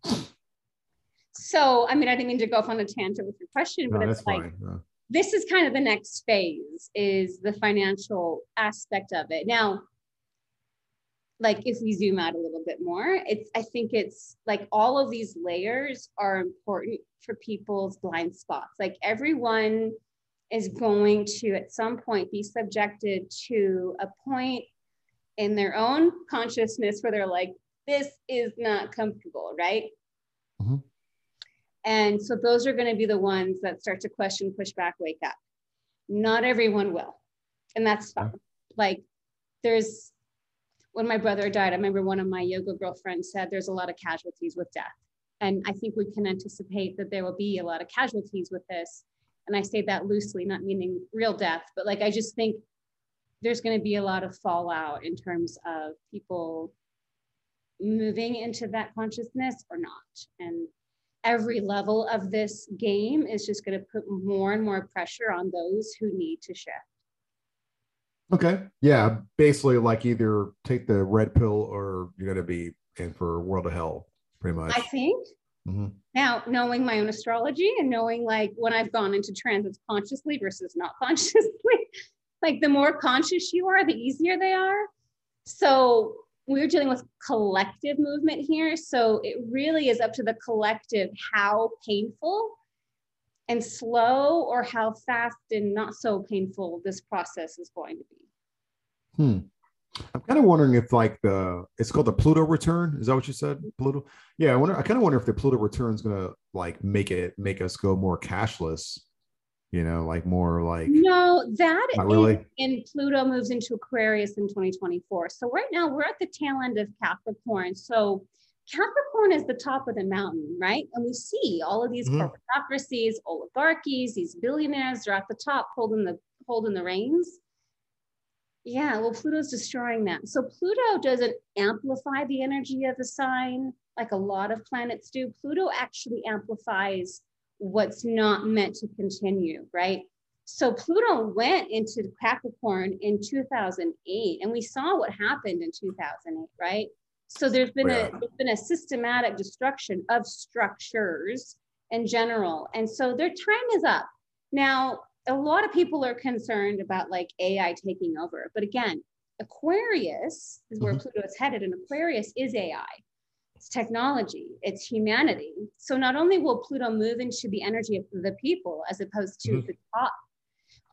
So, I mean, I didn't mean to go off on a tangent with your question, no, but it's like. Uh, this is kind of the next phase is the financial aspect of it. Now, like if we zoom out a little bit more, it's I think it's like all of these layers are important for people's blind spots. Like everyone is going to at some point be subjected to a point in their own consciousness where they're like, this is not comfortable, right? And so those are going to be the ones that start to question, push back, wake up. Not everyone will. And that's fine. Like there's when my brother died, I remember one of my yoga girlfriends said there's a lot of casualties with death. And I think we can anticipate that there will be a lot of casualties with this. And I say that loosely, not meaning real death, but like I just think there's going to be a lot of fallout in terms of people moving into that consciousness or not. And every level of this game is just going to put more and more pressure on those who need to shift. okay. Yeah. Basically, like either take the red pill or you're going to be in for a world of hell, pretty much. I think Mm-hmm. Now, knowing my own astrology and knowing like when I've gone into transits consciously versus not *laughs* consciously, like the more conscious you are, the easier they are. So we're dealing with collective movement here. So it really is up to the collective how painful and slow or how fast and not so painful this process is going to be. Hmm. I'm kind of wondering if like the it's called the Pluto return. Is that what you said? Pluto? Yeah, I wonder I kind of wonder if the Pluto return is gonna like make it make us go more cashless, you know, like more like no, that really. and Pluto moves into Aquarius in 2024. So right now we're at the tail end of Capricorn. So Capricorn is the top of the mountain, right? And we see all of these mm-hmm. corporatocracies, oligarchies, these billionaires are at the top holding the holding the reins. Yeah, well, Pluto's destroying that. So Pluto doesn't amplify the energy of the sign like a lot of planets do. Pluto actually amplifies what's not meant to continue, right? So Pluto went into Capricorn in 2008, and we saw what happened in 2008, right? So there's been yeah. a there's been a systematic destruction of structures in general, and so their time is up. Now, a lot of people are concerned about like AI taking over, but again, Aquarius is where mm-hmm. Pluto is headed, and Aquarius is AI. It's technology, it's humanity. So not only will Pluto move into the energy of the people as opposed to mm-hmm. the top,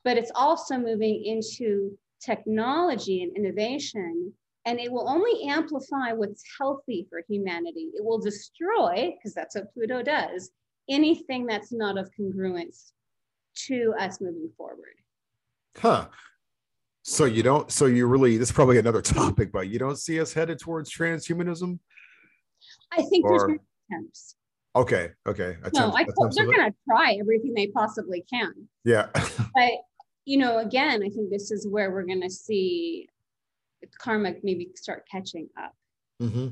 but it's also moving into technology and innovation and it will only amplify what's healthy for humanity. It will destroy, because that's what Pluto does, anything that's not of congruence to us moving forward. Huh. So you don't, so you really, this is probably another *laughs* topic, but you don't see us headed towards transhumanism? I think or... there's attempts. Okay. Okay. Attempts, no, I they're going to try everything they possibly can. Yeah. *laughs* but, you know, again, I think this is where we're going to see karma maybe start catching up. Mm-hmm.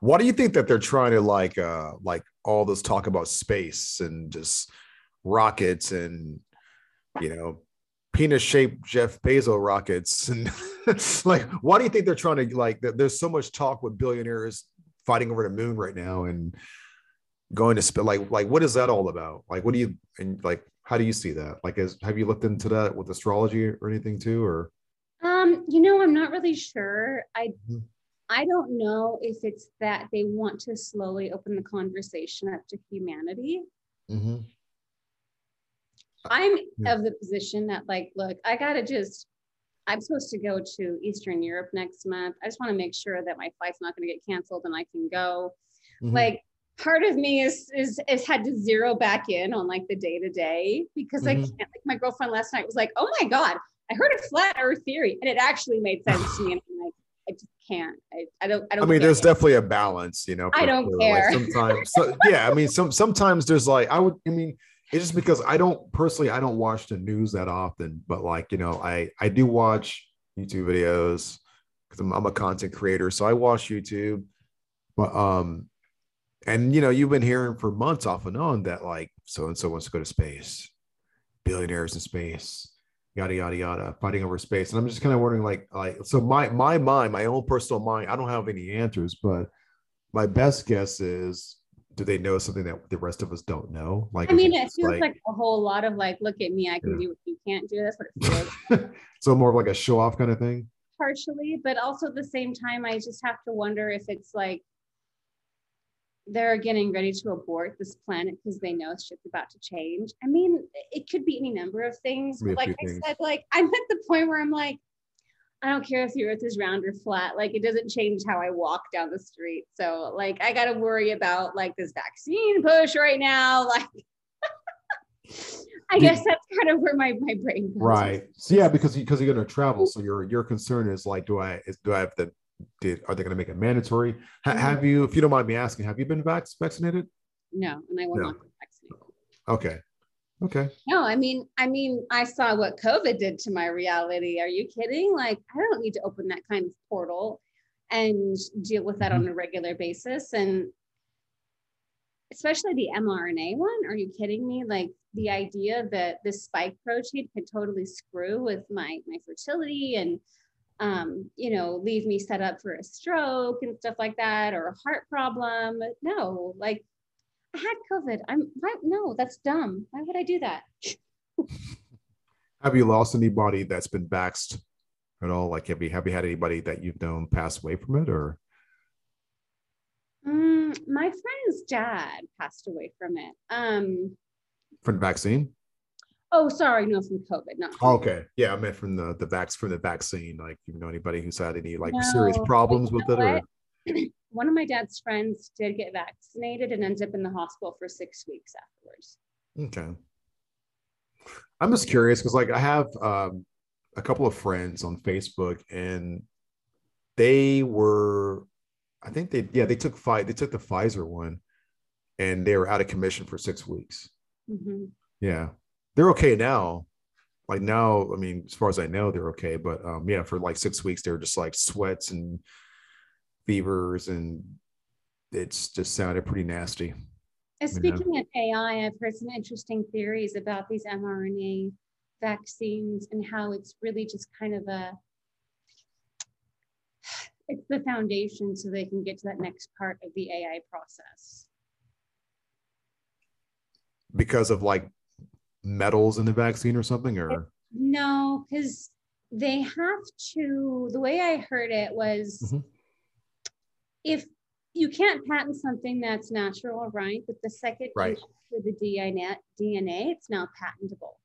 Why do you think that they're trying to like uh like all this talk about space and just rockets and you know penis shaped Jeff Bezos rockets and *laughs* like why do you think they're trying to like there's so much talk with billionaires fighting over the moon right now and going to spit like like what is that all about like what do you and like how do you see that like as have you looked into that with astrology or anything too or um, you know, I'm not really sure. I mm-hmm. I don't know if it's that they want to slowly open the conversation up to humanity. Mm-hmm. I'm yeah. of the position that, like, look, I gotta just. I'm supposed to go to Eastern Europe next month. I just want to make sure that my flight's not going to get canceled and I can go. Mm-hmm. Like, part of me is is is had to zero back in on like the day to day because I mm-hmm. can't. Like, my girlfriend last night was like, "Oh my god, I heard a flat earth theory and it actually made *laughs* sense to me. And I'm like, I just can't. I, I don't, I don't. I mean, there's definitely a balance, you know. I don't care. Like sometimes, so, yeah. I mean, some sometimes there's like I would. I mean, it's just because I don't personally. I don't watch the news that often, but like you know, I I do watch YouTube videos because I'm, I'm a content creator, so I watch YouTube. But um, and you know, you've been hearing for months off and on that like so and so wants to go to space, billionaires in space yada yada yada fighting over space and i'm just kind of wondering like like so my my mind my own personal mind i don't have any answers but my best guess is do they know something that the rest of us don't know like i mean it feels like, like, a whole lot of like look at me i can yeah. do what you can't do that's what it feels *laughs* so more of like a show off kind of thing partially but also at the same time i just have to wonder if it's like they're getting ready to abort this planet because they know shit's about to change. I mean, it could be any number of things. But like I things. said, like I'm at the point where I'm like, I don't care if the earth is round or flat. Like it doesn't change how I walk down the street. So like I gotta worry about like this vaccine push right now. *laughs* Like I guess that's kind of where my, my brain goes. Right. So yeah, because because you're gonna travel. So your your concern is like, do I is do I have the did are they going to make it mandatory? Ha- mm-hmm. Have you, if you don't mind me asking, have you been vac- vaccinated? No, and I will no. not be vaccinated. Okay. Okay. No, I mean, I mean, I saw what COVID did to my reality. Are you kidding? Like, I don't need to open that kind of portal and deal with that mm-hmm. on a regular basis. And especially the mRNA one. Are you kidding me? Like the idea that this spike protein could totally screw with my my fertility and um, you know, leave me set up for a stroke and stuff like that or a heart problem. No, like I had COVID. I'm why, no, that's dumb. Why would I do that? have you lost anybody that's been vaxxed at all? Like, have you have you had anybody that you've known pass away from it, or? Mm, my friend's dad passed away from it. Um, from the vaccine. Oh, sorry, no, from COVID, not. From okay, yeah, I meant from the the vax from the vaccine. Like, you know, anybody who's had any like no, serious problems with it, or *clears throat* one of my dad's friends did get vaccinated and ended up in the hospital for six weeks afterwards. Okay. I'm just curious because, like, I have um, a couple of friends on Facebook, and they were, I think they, yeah, they took five, they took the Pfizer one, and they were out of commission for six weeks. Mm-hmm. Yeah, they're okay now. Like now, I mean, as far as I know, they're okay. But um, yeah, for like six weeks, they were just like sweats and fevers, and it's just sounded pretty nasty. And speaking of AI, I've heard some interesting theories about these mRNA vaccines and how it's really just kind of a it's the foundation so they can get to that next part of the AI process. Because of like metals in the vaccine or something or no, because they have to the way I heard it was mm-hmm if you can't patent something that's natural, right? But the second right. you the DNA, DNA, it's now patentable.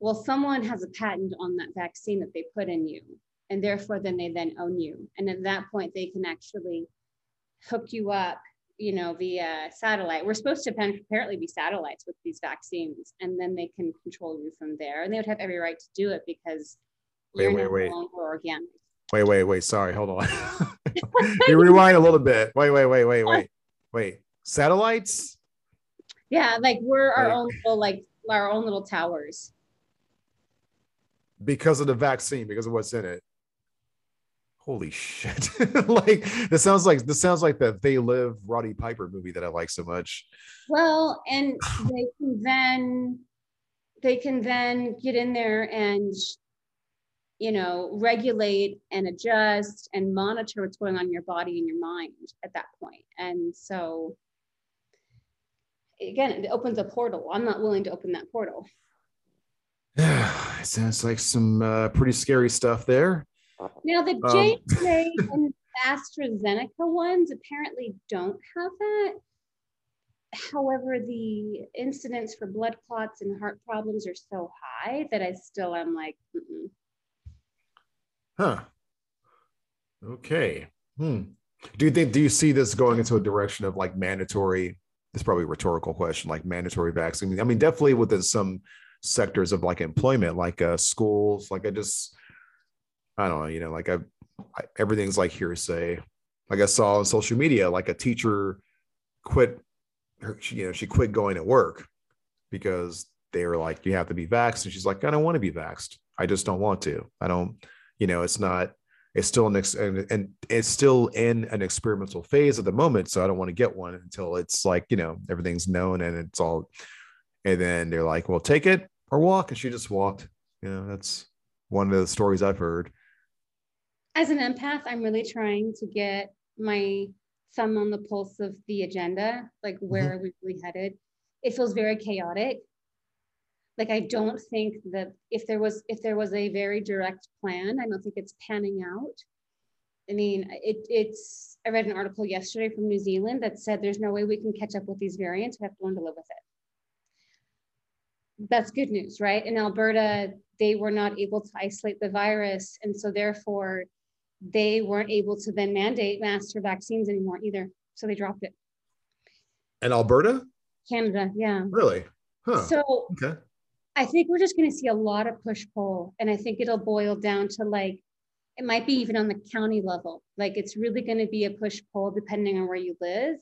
Well, someone has a patent on that vaccine that they put in you, and therefore then they then own you. And at that point, they can actually hook you up, you know, via satellite. We're supposed to apparently be satellites with these vaccines, and then they can control you from there. And they would have every right to do it because wait, you're wait, no wait. longer organic. Wait, wait, wait. Sorry, hold on. *laughs* *laughs* you rewind a little bit. Wait, wait, wait, wait, wait, wait. Satellites? Yeah, like we're our own little, like our own little towers. Because of the vaccine, because of what's in it. Holy shit! *laughs* like this sounds like this sounds like the They Live Roddy Piper movie that I like so much. Well, and they can then they can then get in there and you know, regulate and adjust and monitor what's going on in your body and your mind at that point. And so, again, it opens a portal. I'm not willing to open that portal. Yeah, *sighs* it sounds like some uh, pretty scary stuff there. Now, the um, *laughs* and AstraZeneca ones apparently don't have that. However, the incidence for blood clots and heart problems are so high that I still am like, Mm-mm. Huh. Okay. Hmm. Do you think do you see this going into a direction of like mandatory? This probably a rhetorical question, like mandatory vaccine. I mean, definitely within some sectors of like employment, like uh, schools. Like I just, I don't know, you know, like I, I everything's like hearsay. Like I saw on social media, like a teacher quit. Her, she, you know, she quit going to work because they were like, "You have to be vaxxed," and she's like, "I don't want to be vaxxed. I just don't want to. I don't." You know it's not it's still an ex- and, and it's still in an experimental phase at the moment so i don't want to get one until it's like you know everything's known and it's all and then they're like well take it or walk and she just walked. You know that's one of the stories i've heard. As an empath i'm really trying to get my thumb on the pulse of the agenda like where mm-hmm. are we really headed? It feels very chaotic like i don't think that if there was if there was a very direct plan i don't think it's panning out. I mean it, it's i read an article yesterday from new zealand that said there's no way we can catch up with these variants. We have to learn to live with it. That's good news right? In alberta they were not able to isolate the virus and so therefore they weren't able to then mandate master vaccines anymore either. So they dropped it. And alberta? Canada yeah. Really? Huh. so okay I think we're just going to see a lot of push pull. And I think it'll boil down to like, it might be even on the county level. Like it's really going to be a push pull depending on where you live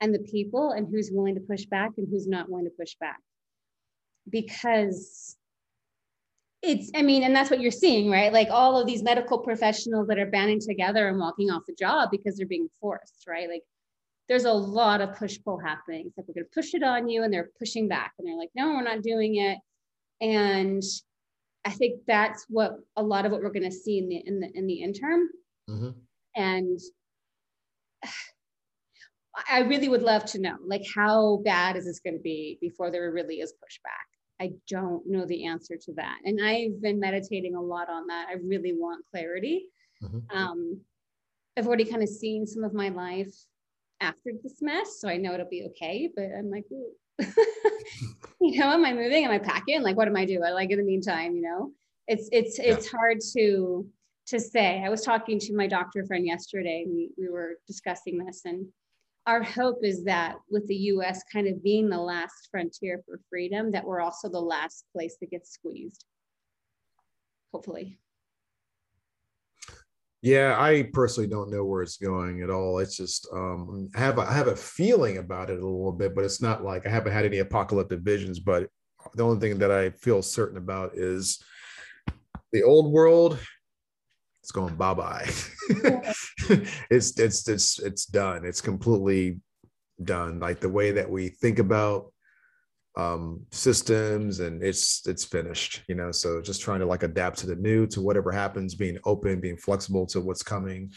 and the people and who's willing to push back and who's not willing to push back. Because it's, I mean, and that's what you're seeing, right? Like all of these medical professionals that are banding together and walking off the job because they're being forced, right? Like there's a lot of push pull happening. It's like we're going to push it on you and they're pushing back and they're like, no, we're not doing it and I think that's what a lot of what we're going to see in the in the in the interim. Mm-hmm. And I really would love to know, like, how bad is this going to be before there really is pushback? I don't know the answer to that. And I've been meditating a lot on that. I really want clarity. Mm-hmm. Um, I've already kind of seen some of my life after this mess, so I know it'll be okay. But I'm like, *laughs* you know, am I moving? Am I packing? Like, what am I doing? Like in the meantime, you know, it's it's yeah. it's hard to to say. I was talking to my doctor friend yesterday. We we were discussing this, and our hope is that with the US kind of being the last frontier for freedom, that we're also the last place that gets squeezed. Hopefully. Yeah, I personally don't know where it's going at all. It's just um, I have a, I have a feeling about it a little bit, but it's not like I haven't had any apocalyptic visions. But the only thing that I feel certain about is the old world it's going bye bye. *laughs* it's it's it's it's done. It's completely done. Like the way that we think about um systems and it's it's finished you know so just trying to like adapt to the new to whatever happens being open being flexible to what's coming.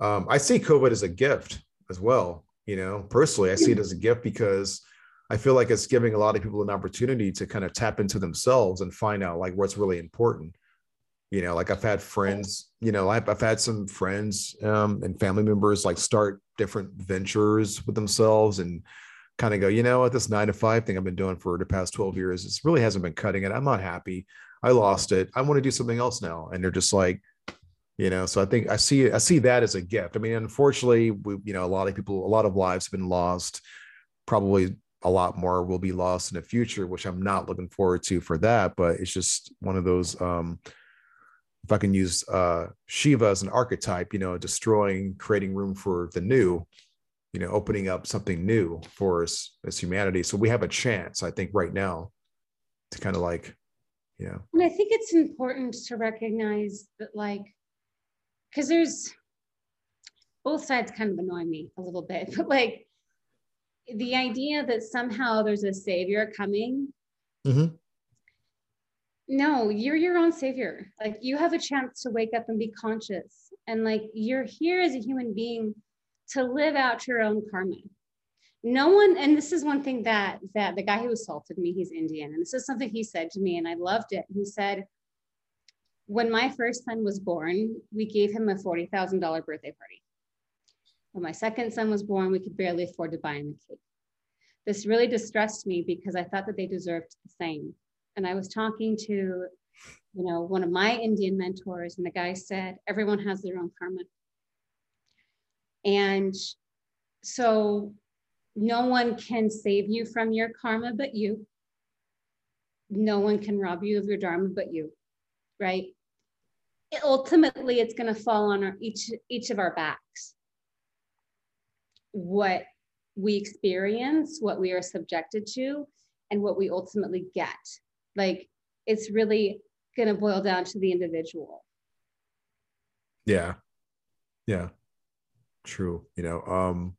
Um i see covid as a gift as well you know? Personally i see it as a gift because i feel like it's giving a lot of people an opportunity to kind of tap into themselves and find out like what's really important. You know like i've had friends you know i've, I've had some friends um, and family members like start different ventures with themselves and kind of go you know what? This nine to five thing i've been doing for the past 12 years it really hasn't been cutting it. I'm not happy. I lost it. I want to do something else now. And they're just like you know so i think i see i see that as a gift. I mean unfortunately we you know a lot of people a lot of lives have been lost. Probably a lot more will be lost in the future which i'm not looking forward to for that but it's just one of those um if I can use uh, Shiva as an archetype, you know, destroying, creating room for the new, you know, opening up something new for us as humanity. So we have a chance, I think, right now to kind of like, you know. And I think it's important to recognize that, like, because there's both sides kind of annoy me a little bit, *laughs* but like the idea that somehow there's a savior coming. Mm-hmm no you're your own savior like you have a chance to wake up and be conscious and like you're here as a human being to live out your own karma. No one and this is one thing that that the guy who assaulted me he's indian and this is something he said to me and i loved it. He said when my first son was born we gave him a $40000 birthday party. When my second son was born we could barely afford to buy him a cake. This really distressed me because i thought that they deserved the same. And I was talking to, you know, one of my Indian mentors, and the guy said, everyone has their own karma. And so no one can save you from your karma but you. No one can rob you of your dharma but you, right? It, ultimately, it's going to fall on our, each each of our backs. What we experience, what we are subjected to, and what we ultimately get like it's really going to boil down to the individual yeah yeah true you know um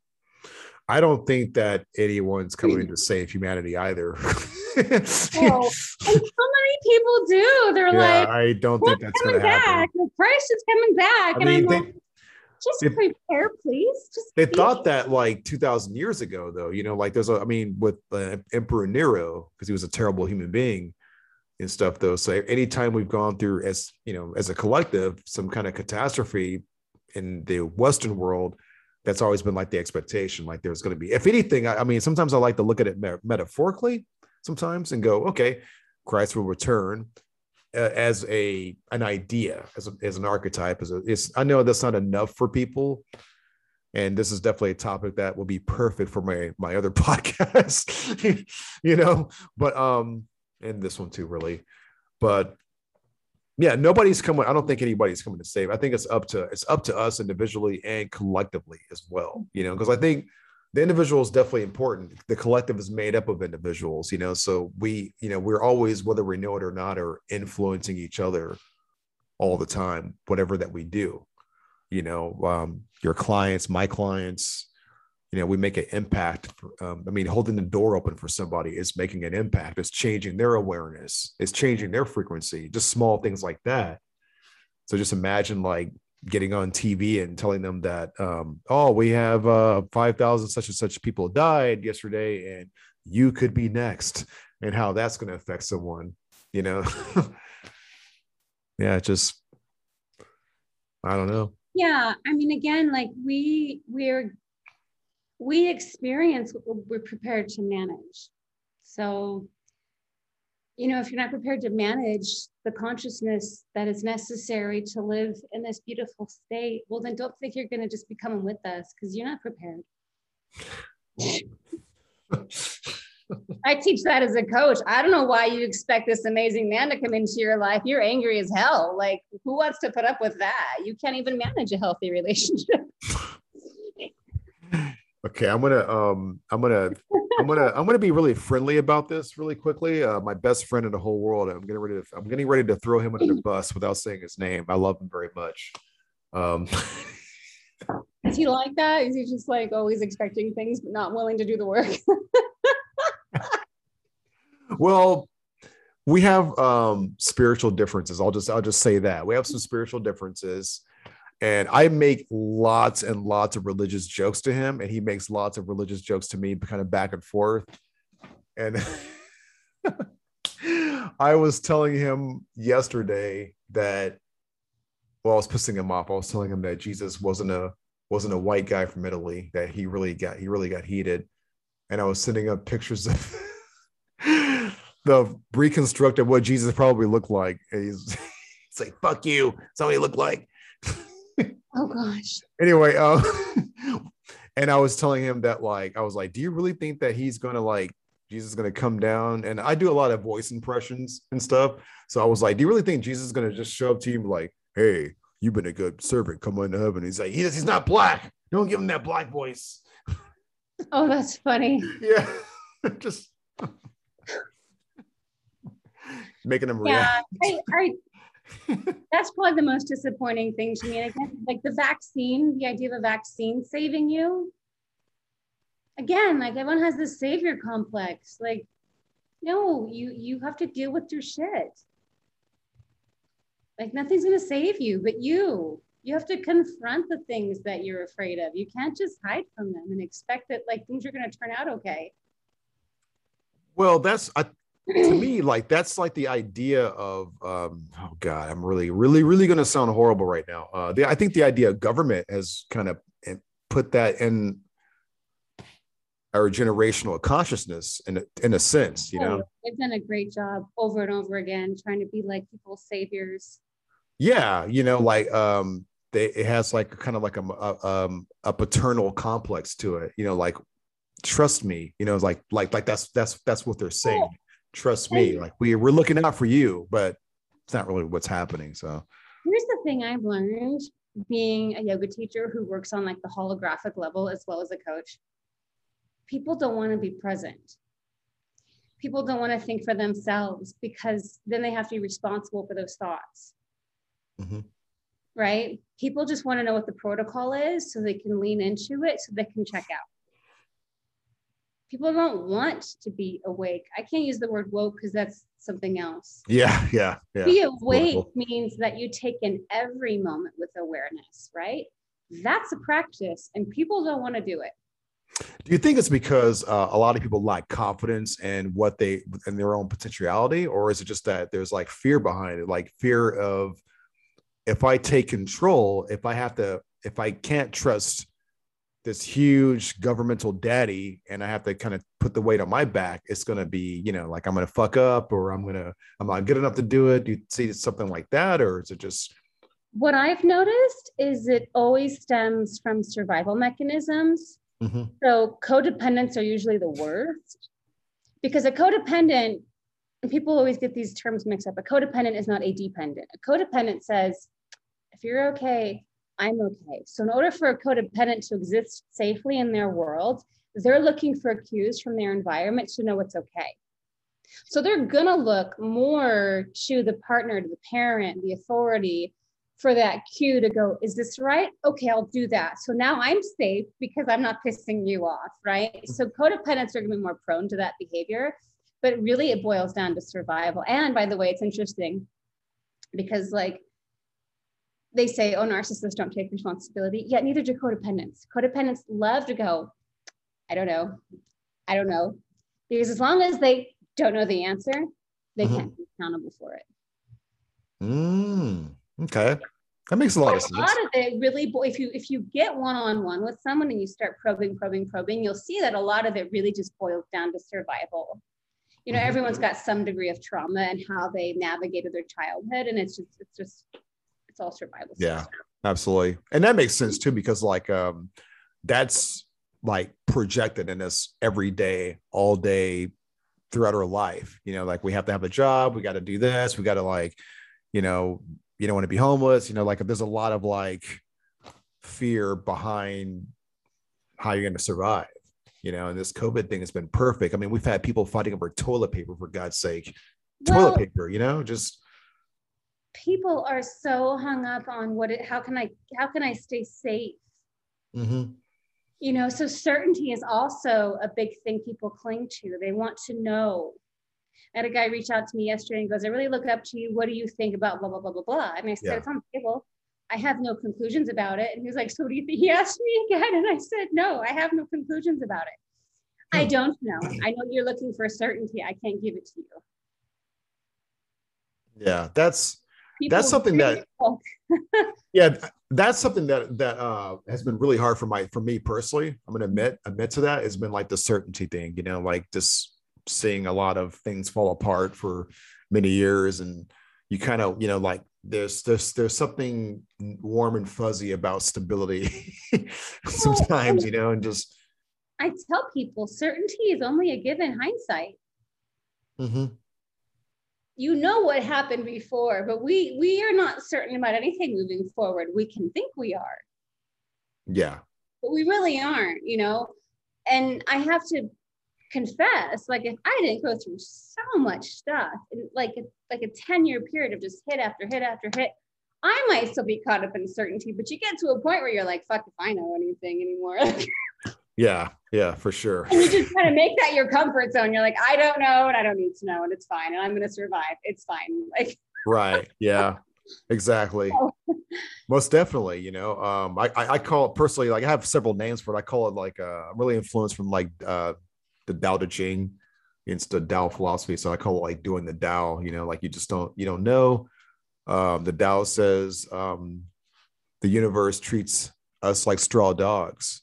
i don't think that anyone's coming to save humanity either. *laughs* Oh, and so many people do. They're yeah, like i don't think that's going to happen. the price is coming back. I and mean, i'm they, like just it, prepare please. Just they thought that like 2000 years ago though you know like there's a i mean with uh, emperor nero because he was a terrible human being and stuff though. So anytime we've gone through as you know as a collective some kind of catastrophe in the western world that's always been like the expectation like there's going to be if anything I, I, mean sometimes i like to look at it metaphorically sometimes and go okay christ will return uh, as a an idea as, a, as an archetype as a it's i know that's not enough for people and this is definitely a topic that will be perfect for my my other *laughs* podcast *laughs* you know but um and this one too, really. But yeah, nobody's coming. I don't think anybody's coming to save. I think it's up to it's up to us individually and collectively as well. You know, because I think the individual is definitely important. The collective is made up of individuals. You know, so we, you know, we're always whether we know it or not, are influencing each other all the time, whatever that we do. You know, um, your clients, my clients, you know we make an impact um, i mean holding the door open for somebody is making an impact it's changing their awareness it's changing their frequency just small things like that so just imagine like getting on TV and telling them that, um, oh, we have uh, 5,000 such and such people died yesterday and you could be next, and how that's going to affect someone, you know? *laughs* yeah, just, I don't know. Yeah. I mean, again, like we, we're, we experience what we're prepared to manage. So you know, if you're not prepared to manage the consciousness that is necessary to live in this beautiful state, well, then don't think you're going to just be coming with us because you're not prepared. *laughs* I teach that as a coach. I don't know why you expect this amazing man to come into your life. You're angry as hell. Like, who wants to put up with that? You can't even manage a healthy *laughs* relationship. *laughs* Okay, I'm gonna um I'm gonna I'm gonna I'm gonna be really friendly about this really quickly. Uh, my best friend in the whole world. I'm getting ready to I'm getting ready to throw him under the bus without saying his name. I love him very much. Um *laughs* Is he like that? Is he just like always expecting things but not willing to do the work? *laughs* well, we have um spiritual differences. I'll just I'll just say that. We have some spiritual differences and I make lots and lots of religious jokes to him, and he makes lots of religious jokes to me, kind of back and forth. And *laughs* I was telling him yesterday that, well, I was pissing him off. I was telling him that Jesus wasn't a wasn't a white guy from Italy. That he really got he really got heated, and I was sending up pictures of *laughs* the reconstructed what Jesus probably looked like. And he's, *laughs* he's like, "Fuck you." He looked like. Oh gosh. Anyway, uh, *laughs* and I was telling him that like I was like, do you really think that he's gonna like Jesus is gonna come down? And I do a lot of voice impressions and stuff. So I was like, do you really think Jesus is gonna just show up to you like, hey, you've been a good servant, come on to heaven? He's like, he's not black. Don't give him that black voice. Oh, that's funny. *laughs* yeah, *laughs* just making him yeah, react. I, I that's probably the most disappointing thing to me. And again, like the vaccine, the idea of a vaccine saving you. Again, like everyone has this savior complex. Like, no, you you have to deal with your shit. Like nothing's gonna save you but you. You have to confront the things that you're afraid of. You can't just hide from them and expect that like things are gonna turn out okay. Well, that's I to me like that's like the idea of um oh god i'm really really really going to sound horrible right now. Uh the, i think the idea of government has kind of eh, put that in our generational consciousness in a, in a sense you know? They've done a great job over and over again trying to be like people's saviors. Yeah you know like um they it has like kind of like a, a um a paternal complex to it you know like trust me you know like like like that's that's that's what they're saying trust me like we, we're looking out for you but it's not really what's happening so. Here's the thing i've learned being a yoga teacher who works on like the holographic level as well as a coach. People don't want to be present. People don't want to think for themselves because then they have to be responsible for those thoughts. Mm-hmm. right? People just want to know what the protocol is so they can lean into it so they can check out people don't want to be awake. I can't use the word woke because that's something else. Yeah, *laughs* yeah, yeah. Be awake means that you take in every moment with awareness, right? That's a practice, and people don't want to do it. Do you think it's because uh, a lot of people lack confidence in what they in their own potentiality, or is it just that there's like fear behind it, like fear of if I take control, if I have to, if I can't trust this huge governmental daddy and I have to kind of put the weight on my back, it's going to be, you know, like I'm going to fuck up or I'm going to, I'm not good enough to do it. Do you see something like that? Or is it just? What I've noticed is it always stems from survival mechanisms. Mm-hmm. So codependents are usually the worst because a codependent, and people always get these terms mixed up. A codependent is not a dependent. A codependent says, if you're okay, I'm okay. So, in order for a codependent to exist safely in their world, they're looking for cues from their environment to know it's okay. So, they're going to look more to the partner, to the parent, the authority for that cue to go, is this right? Okay, I'll do that. So now I'm safe because I'm not pissing you off, right? So, codependents are going to be more prone to that behavior, but really it boils down to survival. And by the way, it's interesting because, like, they say, oh, narcissists don't take responsibility. Yet neither do codependents. Codependents love to go, I don't know. I don't know. Because as long as they don't know the answer, they mm-hmm. can't be accountable for it. Mm, okay. That makes a lot of sense. A lot of it really, if you if you get one on one with someone and you start probing, probing, probing, you'll see that a lot of it really just boils down to survival. You know, mm-hmm. everyone's got some degree of trauma and how they navigated their childhood, and it's just it's just all survival. Yeah, stuff. absolutely, and that makes sense too because like um, that's like projected in us every day, all day, throughout our life. You know, like we have to have a job, we got to do this, we got to like, you know, you don't want to be homeless you know like there's a lot of like fear behind how you're going to survive you know and this covid thing has been perfect i mean we've had people fighting over toilet paper for god's sake well, toilet paper you know just people are so hung up on what it how can i how can i stay safe mm-hmm. you know so certainty is also a big thing people cling to they want to know I had a guy reach out to me yesterday and goes, I really look up to you. What do you think about blah, blah, blah, blah, blah. And I said, yeah. it's on the table. I have no conclusions about it. And he was like, So what do you think? He asked me again. And I said, No, I have no conclusions about it. I hmm. don't know. I know you're looking for certainty. I can't give it to you. Yeah, that's People that's something that *laughs* yeah, that's something that that uh has been really hard for my for me personally. I'm gonna admit admit to that. It's been like the certainty thing, you know, like just seeing a lot of things fall apart for many years and you kind of you know like there's there's there's something warm and fuzzy about stability *laughs* sometimes you know and just i tell people certainty is only a given hindsight mm-hmm. You know what happened before but we we are not certain about anything moving forward. We can think we are. Yeah. But we really aren't you know? And i have to confess like if i didn't go through so much stuff like like a 10 year period of just hit after hit after hit i might still be caught up in certainty but you get to a point where you're like fuck if i know anything anymore *laughs* yeah yeah for sure and you just kind of make that your comfort zone you're like i don't know and i don't need to know and it's fine and i'm going to survive it's fine *laughs* like right yeah exactly *laughs* most definitely you know um I, I call it personally like i have several names for it i call it like uh i'm really influenced from like uh the Tao Te Ching. It's the Tao philosophy. So I call it like doing the Tao, you know, like you just don't, you don't know. Um, the Tao says um, the universe treats us like straw dogs.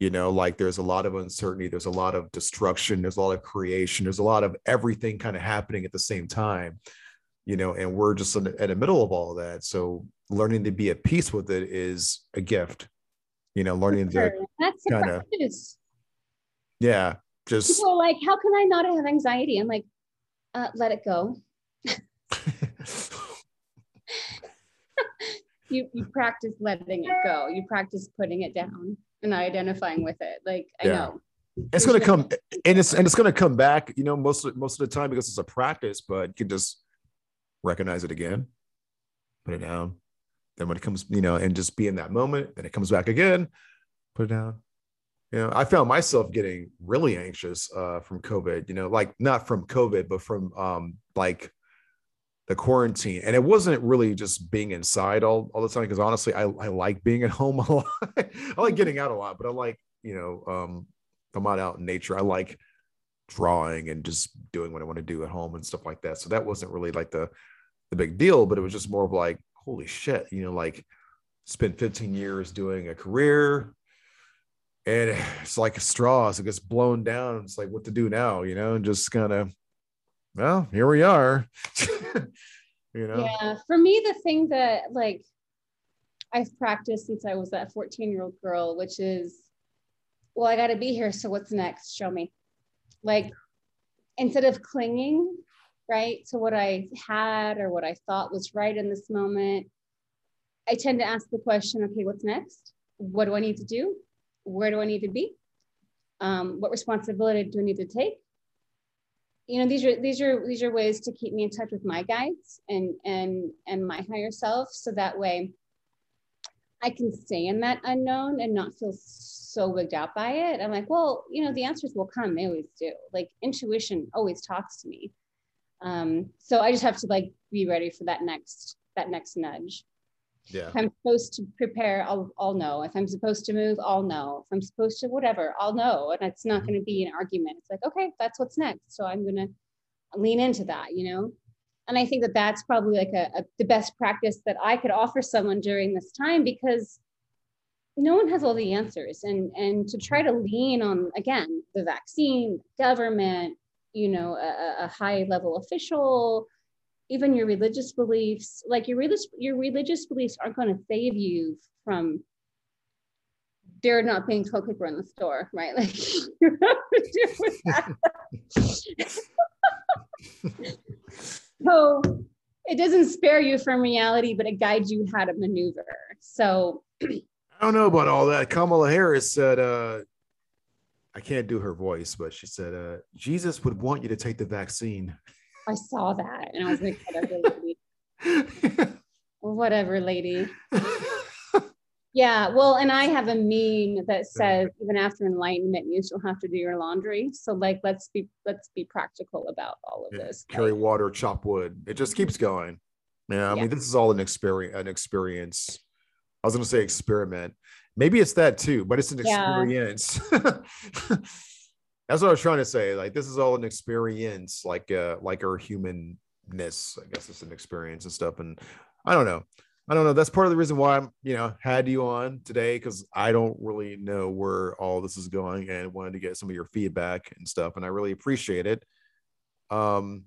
You know, like there's a lot of uncertainty, there's a lot of destruction, there's a lot of creation, there's a lot of everything kind of happening at the same time, you know, and we're just in the, in the middle of all of that. So learning to be at peace with it is a gift, you know, learning to kind of, yeah, just people are like, how can I not have anxiety? I'm like, uh, let it go. You you practice letting it go. You practice putting it down and identifying with it. Like I know. It's gonna come and it's and it's gonna come back, you know, most of most of the time because it's a practice, but you can just recognize it again, put it down. Then when it comes, you know, and just be in that moment, then it comes back again, put it down, you know i found myself getting really anxious uh, from covid you know like not from covid but from um, like the quarantine and it wasn't really just being inside all, all the time because honestly I, I like being at *laughs* home a lot. I like getting out a lot but i like you know um, i'm not out in nature i like drawing and just doing what i want to do at home and stuff like that. So that wasn't really like the the big deal but it was just more of like holy shit you know like spent 15 years doing a career and *sighs* it's like a straw so it gets blown down it's like what to do now you know and just kind of well here we are. *laughs* You know? Yeah for me the thing that like i've practiced since i was that 14 year old girl which is well i got to be here so what's next? Show me. Like instead of clinging right to what i had or what i thought was right in this moment i tend to ask the question okay what's next? What do i need to do? Where do I need to be? Um, what responsibility do I need to take? You know, these are these are these are ways to keep me in touch with my guides and and and my higher self, so that way I can stay in that unknown and not feel so wigged out by it. I'm like, well, you know, the answers will come. They always do. Like intuition always talks to me. Um, so I just have to like be ready for that next that next nudge. Yeah. If I'm supposed to prepare, I'll, I'll know. If I'm supposed to move, I'll know. If I'm supposed to whatever, I'll know. And it's not Mhm. going to be an argument. It's like, okay, that's what's next. So I'm going to lean into that, you know? And I think that that's probably like a, a the best practice that I could offer someone during this time because no one has all the answers and and to try to lean on again the vaccine government you know a, a high level official even your religious beliefs like your religious your religious beliefs aren't going to save you from there not being toilet paper in the store right like you *laughs* have so it doesn't spare you from reality but it guides you how to maneuver so I don't know about all that. Kamala Harris said, uh, I can't do her voice, but she said, uh, Jesus would want you to take the vaccine. *laughs* i saw that and i was like whatever lady. *laughs* whatever lady Yeah, well, and I have a meme that says even after enlightenment, you still have to do your laundry. So like, let's be let's be practical about all of Yeah, this. Carry Like, water, chop wood. It just keeps mm-hmm. going. Yeah, I Yeah. mean, this is all an experience. An experience. I was going to say experiment. Maybe it's that too, but it's an Yeah. experience. *laughs* That's what I was trying to say. Like this is all an experience, like uh, like our humanness. I guess it's an experience and stuff. And I don't know. I don't know. That's part of the reason why I'm, you know, had you on today because I don't really know where all this is going and wanted to get some of your feedback and stuff. And I really appreciate it. Um,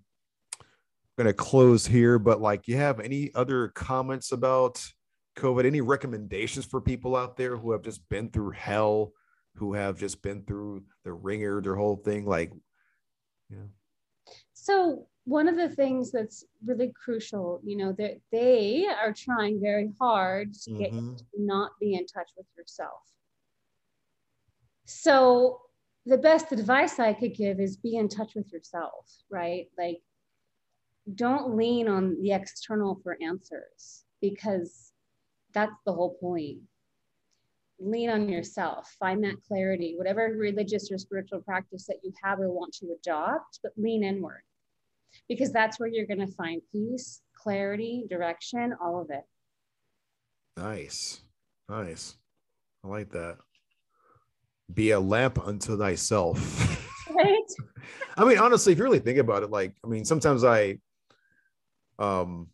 gonna close here, but like, you have any other comments about COVID? Any recommendations for people out there who have just been through hell, who have just been through the ringer, their whole thing? Like, yeah, So one of the things that's really crucial, you know, that they are trying very hard to get Mhm. to not be in touch with yourself. So the best advice I could give is be in touch with yourself, right? Like don't lean on the external for answers because that's the whole point. Lean on yourself, find that clarity, whatever religious or spiritual practice that you have or want to adopt, but lean inward because that's where you're going to find peace, clarity, direction, all of it. nice, nice. I like that. Be a lamp unto thyself. *laughs* Right? I mean, honestly, if you really think about it, like, I mean, sometimes I, um,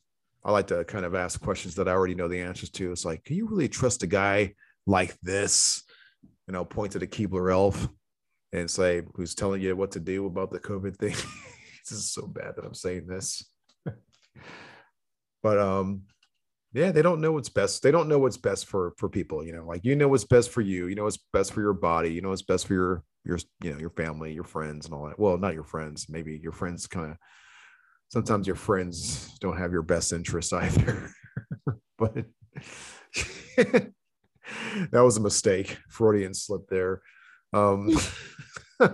I like to kind of ask questions that I already know the answers to. It's like, can you really trust a guy like this? You know, point to the Keebler elf and say, who's telling you what to do about the COVID thing? *laughs* this is so bad that I'm saying this. *laughs* but um, yeah, they don't know what's best. They don't know what's best for for people. You know, like you know what's best for you. You know what's best for your body. You know what's best for your your you know your family, your friends, and all that. Well, not your friends. Maybe your friends kind of. Sometimes your friends don't have your best interests either. *laughs* but that was a mistake. Freudian slip there. Um, *laughs* *laughs*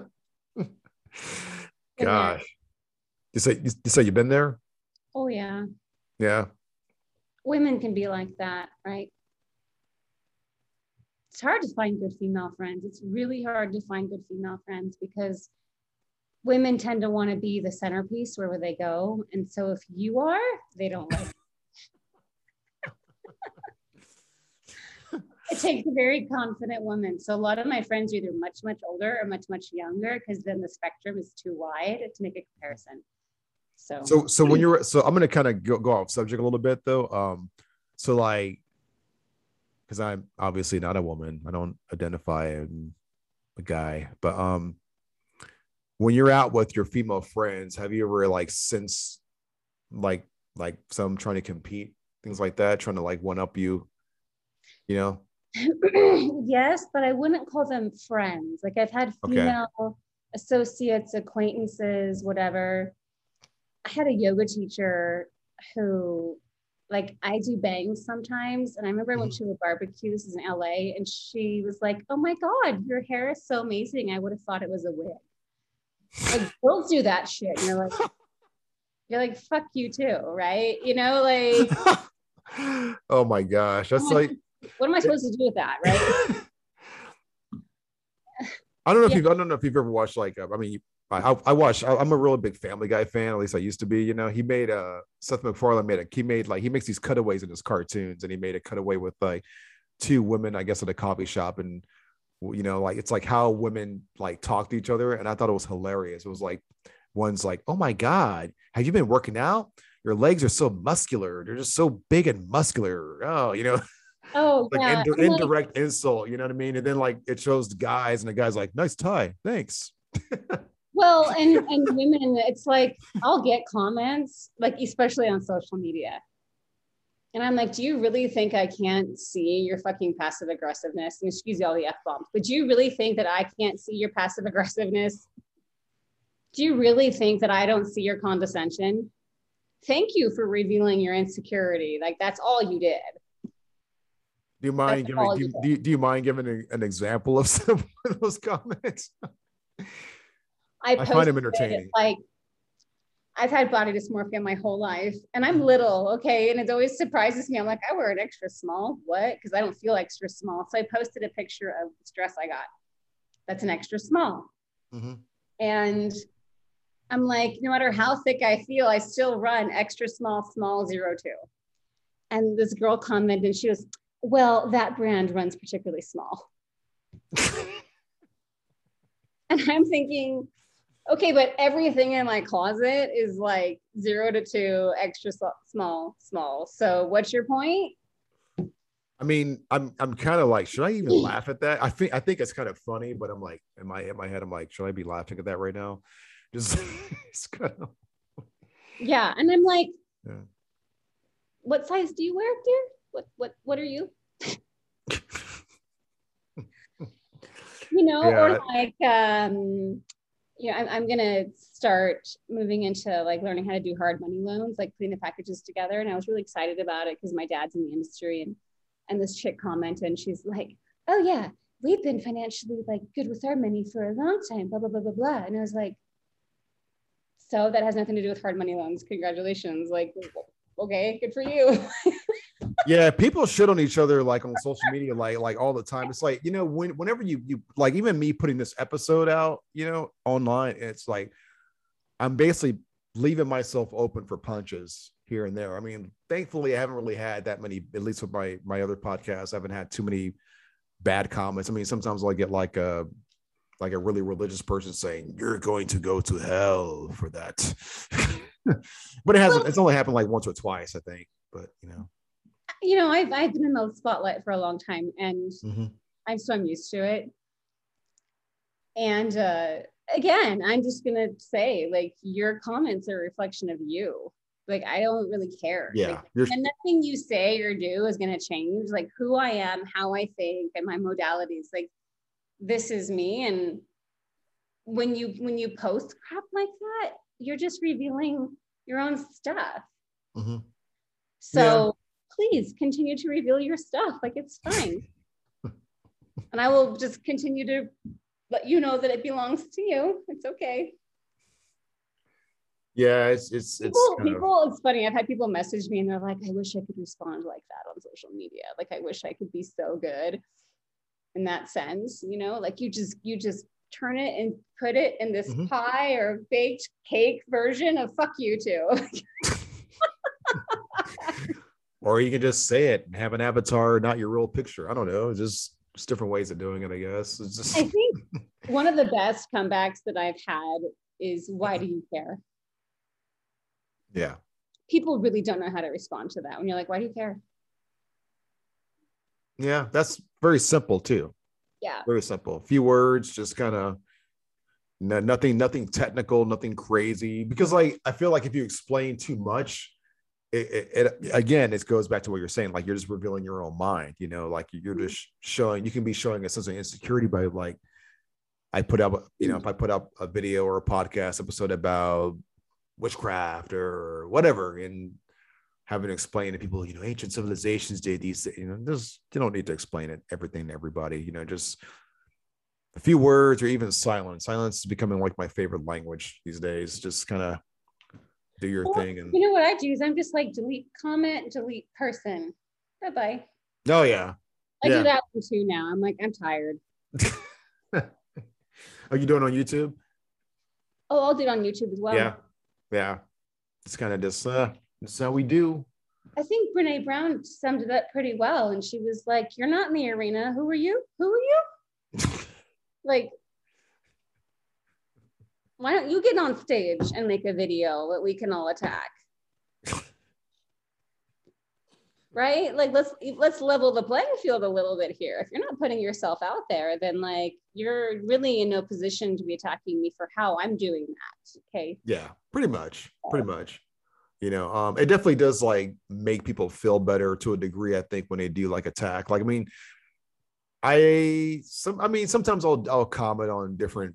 gosh, you say you say you've been there? Oh, yeah. Yeah. Women can be like that, right? It's hard to find good female friends. It's really hard to find good female friends because women tend to want to be the centerpiece wherever they go. And so if you are, they don't like it takes a very confident woman. So a lot of my friends are either much, much older or much, much younger because then the spectrum is too wide to make a comparison. So, So so when you're so I'm gonna kind of go, go off subject a little bit though. Um, so like, because I'm obviously not a woman. I don't identify as a guy, but um, when you're out with your female friends, have you ever like since like like some trying to compete things like that, trying to like one up you, you know? *clears throat* yes, but I wouldn't call them friends. Like I've had Okay. female associates, acquaintances, whatever. I had a yoga teacher who, like, I do bangs sometimes. And I remember I went to a barbecue, this is in LA, and she was like, Oh my God, your hair is so amazing. I would have thought it was a wig. Like, *laughs* girls do that shit. And you're like, you're like, fuck you too, right? You know, like, *laughs* oh my gosh, that's *laughs* like what am I supposed to do with that, right? *laughs* I don't know if Yeah. you've I don't know if you've ever watched like uh, I mean I, I watch. I, am a really big Family Guy fan. At least I used to be. You know, he made uh Seth MacFarlane made a he made like he makes these cutaways in his cartoons, and he made a cutaway with like two women, I guess, at a coffee shop, and you know, like it's like how women like talk to each other, and I thought it was hilarious. It was like one's like, "Oh my god, have you been working out? Your legs are so muscular. They're just so big and muscular." Oh, you know. *laughs* Oh, like yeah. ind- indirect insult, you know what I mean? And then like it shows the guys, and the guy's like, "Nice tie, thanks." *laughs* Well, and and women, it's like I'll get comments, like especially on social media. And I'm like, do you really think I can't see your fucking passive aggressiveness? And excuse me, all the F bombs, but do you really think that I can't see your passive aggressiveness? Do you really think that I don't see your condescension? Thank you for revealing your insecurity. Like that's all you did. Do you mind That's giving do, do you, do you mind giving a- an example of *laughs* some of those comments? I, I find them entertaining. Like, I've had body dysmorphia my whole life, and Mm-hmm. I'm little, okay, and it always surprises me. I'm like, I wear an extra small, what? Because I don't feel extra small. So I posted a picture of this dress I got. That's an extra small, Mhm. and I'm like, no matter how thick I feel, I still run extra small, small, zero two. And this girl commented, and she goes, "Well, that brand runs particularly small." *laughs* And I'm thinking, okay, but everything in my closet is like zero to two, extra small, small. So what's your point? I mean, I'm I'm kind of like, should I even laugh at that? I think I think it's kind of funny, but I'm like, in my in my head, I'm like, should I be laughing at that right now? Just *laughs* it's kind of Yeah. And I'm like, Yeah. what size do you wear, dear? What what what are you? *laughs* You know, Yeah. or like um, you know, I'm, I'm gonna start moving into like learning how to do hard money loans, like putting the packages together. And I was really excited about it because my dad's in the industry and and this chick commented and she's like, Oh yeah, we've been financially like good with our money for a long time, blah blah blah blah blah. And I was like, so that has nothing to do with hard money loans. Congratulations. Like, okay, good for you. *laughs* yeah, people shit on each other like on social media, like like all the time. It's like you know, when whenever you you like even me putting this episode out, you know, online, it's like I'm basically leaving myself open for punches here and there. I mean, thankfully, I haven't really had that many, at least with my my other podcasts, I haven't had too many bad comments. I mean, sometimes I'll get like a like a really religious person saying, You're going to go to hell for that. *laughs* *laughs* but it hasn't, it's only happened like once or twice, I think. But you know. you know, I've I've been in the spotlight for a long time and Mhm. I'm so I'm used to it. And uh, again, I'm just gonna say, like, your comments are a reflection of you. Like, I don't really care. Yeah. Like, and nothing you say or do is gonna change. Like who I am, how I think, and my modalities. Like, this is me. And when you when you post crap like that, you're just revealing your own stuff. Mhm. So please continue to reveal your stuff. Like it's fine. *laughs* and I will just continue to let you know that it belongs to you. It's okay. Yeah, it's it's it's People, kind of people, it's funny. I've had people message me and they're like, I wish I could respond like that on social media. Like I wish I could be so good in that sense, you know, like you just you just turn it and put it in this Mhm. pie or baked cake version of fuck you too. *laughs* or you can just say it and have an avatar, not your real picture. I don't know. Just just different ways of doing it, I guess. It's just I think one of the best comebacks that I've had is why do you care? yeah. People really don't know how to respond to that when you're like, why do you care? Yeah, that's very simple too. Yeah. Very simple. A few words, just kind of no, nothing, nothing technical, nothing crazy. Because like I feel like if you explain too much, it, it, it again, it goes back to what you're saying. Like you're just revealing your own mind. You know, like you're mm-hmm. just showing. You can be showing a sense of insecurity by like I put up, you know, if I put up a video or a podcast episode about witchcraft or whatever, and having to explain to people, you know, ancient civilizations did these, you know, just you don't need to explain it everything to everybody, you know, just a few words or even silence. Silence is becoming like my favorite language these days. Just kind of do your Well, thing and You know what I do is I'm just like delete comment, delete person. Bye bye. oh yeah. I Yeah. do that one too now. I'm like, I'm tired. Are *laughs* you doing on YouTube? Oh, I'll do it on YouTube as well. Yeah, yeah. It's kind of just uh, how we do. I think Brene Brown summed it up pretty well, and she was like, "You're not in the arena. Who are you? Who are you?" *laughs* like, why don't you get on stage and make a video that we can all attack? *laughs* right like let's let's level the playing field a little bit here if you're not putting yourself out there then like you're really in no position to be attacking me for how i'm doing that okay yeah pretty much pretty much you know um it definitely does like make people feel better to a degree i think when they do like attack like i mean i some i mean sometimes i'll i'll comment on different